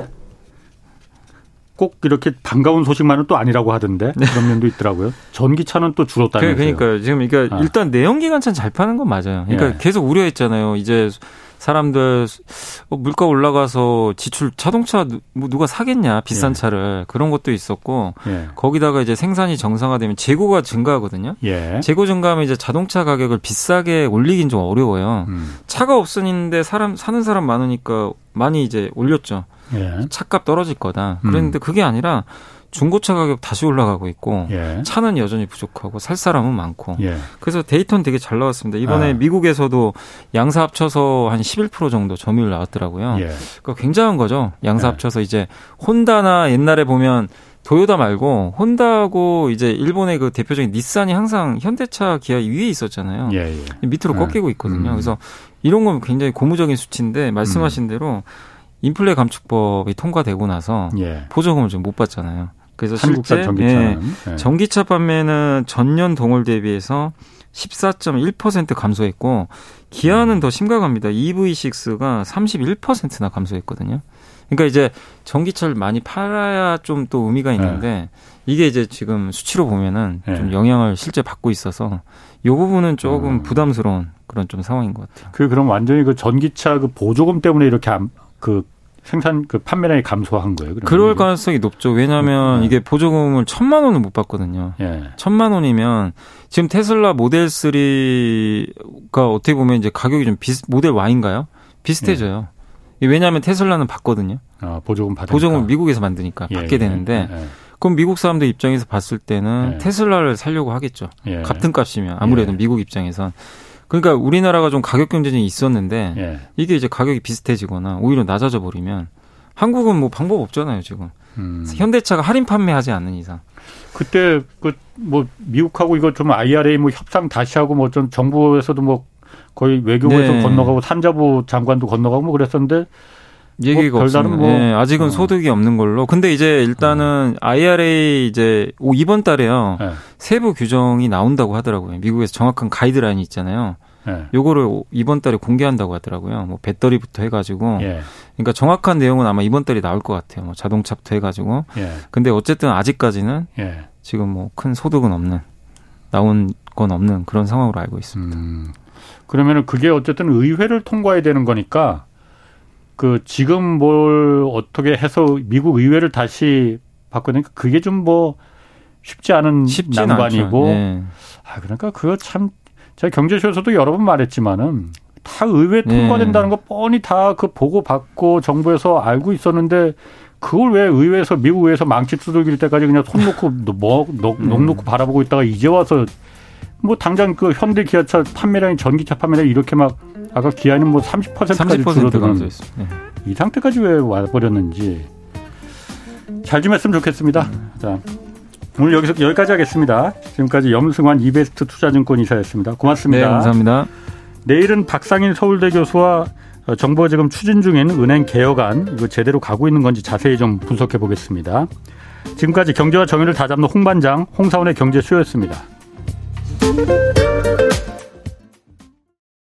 꼭 이렇게 반가운 소식만은 또 아니라고 하던데 네. 그런 면도 있더라고요. 전기차는 또 줄었다면서요. 그러니까요. 지금 그러니까 아. 일단 내연기관차는 잘 파는 건 맞아요. 그러니까 예. 계속 우려했잖아요. 이제 사람들 어, 물가 올라가서 지출 자동차 뭐 누가 사겠냐 비싼 예. 차를 그런 것도 있었고 예. 거기다가 이제 생산이 정상화되면 재고가 증가하거든요. 예. 재고 증가하면 이제 자동차 가격을 비싸게 올리긴 좀 어려워요. 음. 차가 없으는데 사람 사는 사람 많으니까 많이 이제 올렸죠. 예. 차값 떨어질 거다. 음. 그랬는데 그게 아니라 중고차 가격 다시 올라가고 있고 예. 차는 여전히 부족하고 살 사람은 많고 예. 그래서 데이터는 되게 잘 나왔습니다. 이번에 아. 미국에서도 양사 합쳐서 한 11% 정도 점유율 나왔더라고요. 예. 그러니까 굉장한 거죠. 양사 예. 합쳐서 이제 혼다나 옛날에 보면 도요다 말고 혼다하고 이제 일본의 그 대표적인 닛산이 항상 현대차 기아 위에 있었잖아요. 예, 예. 밑으로 꺾이고 있거든요. 음. 그래서 이런 건 굉장히 고무적인 수치인데 말씀하신 음. 대로 인플레 감축법이 통과되고 나서 보조금을 좀 못 받잖아요. 그래서 실제 전기차는. 예, 네. 전기차 판매는 전년 동월 대비해서 14.1% 감소했고 기아는 음. 더 심각합니다. EV6가 31%나 감소했거든요. 그러니까 이제 전기차를 많이 팔아야 좀 또 의미가 네. 있는데 네. 이게 이제 지금 수치로 보면은 네. 좀 영향을 실제 받고 있어서 이 부분은 조금 음. 부담스러운 그런 좀 상황인 것 같아요. 그 그럼 완전히 그 전기차 그 보조금 때문에 이렇게 그 생산 그 판매량이 감소한 거예요. 그럴 이게? 가능성이 높죠. 왜냐하면 네. 이게 보조금을 천만 원을 못 받거든요. 예. 천만 원이면 지금 테슬라 모델 3가 어떻게 보면 이제 가격이 좀 비슷 모델 Y인가요? 비슷해져요. 예. 왜냐하면 테슬라는 받거든요. 아, 보조금 받 보조금 미국에서 만드니까 예, 받게 예. 되는데 예, 그럼 미국 사람들 입장에서 봤을 때는 테슬라를 살려고 하겠죠. 같은 값이면 아무래도 미국 입장에선. 그러니까 우리나라가 좀 가격 경쟁이 있었는데 예. 이게 이제 가격이 비슷해지거나 오히려 낮아져 버리면 한국은 뭐 방법 없잖아요 지금 음. 현대차가 할인 판매하지 않는 이상. 그때 그 뭐 미국하고 이거 좀 IRA 뭐 협상 다시 하고 뭐 좀 정부에서도 뭐 거의 외교부에서 네. 건너가고 산자부 장관도 건너가고 뭐 그랬었는데 얘기가 뭐 별다른 뭐 네, 아직은 어. 소득이 없는 걸로. 근데 이제 일단은 어. IRA 이제 이번 달에요. 네. 세부 규정이 나온다고 하더라고요. 미국에서 정확한 가이드라인이 있잖아요. 네. 요거를 이번 달에 공개한다고 하더라고요. 뭐 배터리부터 해가지고. 예. 그러니까 정확한 내용은 아마 이번 달에 나올 것 같아요. 뭐 자동차부터 해가지고. 예. 근데 어쨌든 아직까지는 예. 지금 뭐 큰 소득은 없는 나온 건 없는 그런 상황으로 알고 있습니다. 음. 그러면은 그게 어쨌든 의회를 통과해야 되는 거니까 그 지금 뭘 어떻게 해서 미국 의회를 다시 바꾸니까 그게 좀뭐 쉽지 않은 난관이고 네. 아 그러니까 그거 참 제가 경제쇼에서도 여러 번 말했지만은 다 의회 통과된다는 네. 거 뻔히 다 그 보고 받고 정부에서 알고 있었는데 그걸 왜 의회에서 미국 의회에서 망치 두들길 때까지 그냥 손 놓고 뭐 넉, 넉 놓고 바라보고 있다가 이제 와서 뭐 당장 그 현대 기아차 판매량이 전기차 판매량이 이렇게 막 아까 기아는 뭐 30%까지 30% 줄어드는 네. 이 상태까지 왜 와버렸는지 잘 좀 했으면 좋겠습니다. 자 오늘 여기서 여기까지 하겠습니다. 지금까지 염승환 이베스트 투자증권 이사였습니다. 고맙습니다. 네, 감사합니다. 내일은 박상일 서울대 교수와 정부가 지금 추진 중인 은행 개혁안 이거 제대로 가고 있는 건지 자세히 좀 분석해 보겠습니다. 지금까지 경제와 정의를 다잡는 홍반장 홍사원의 경제쇼였습니다.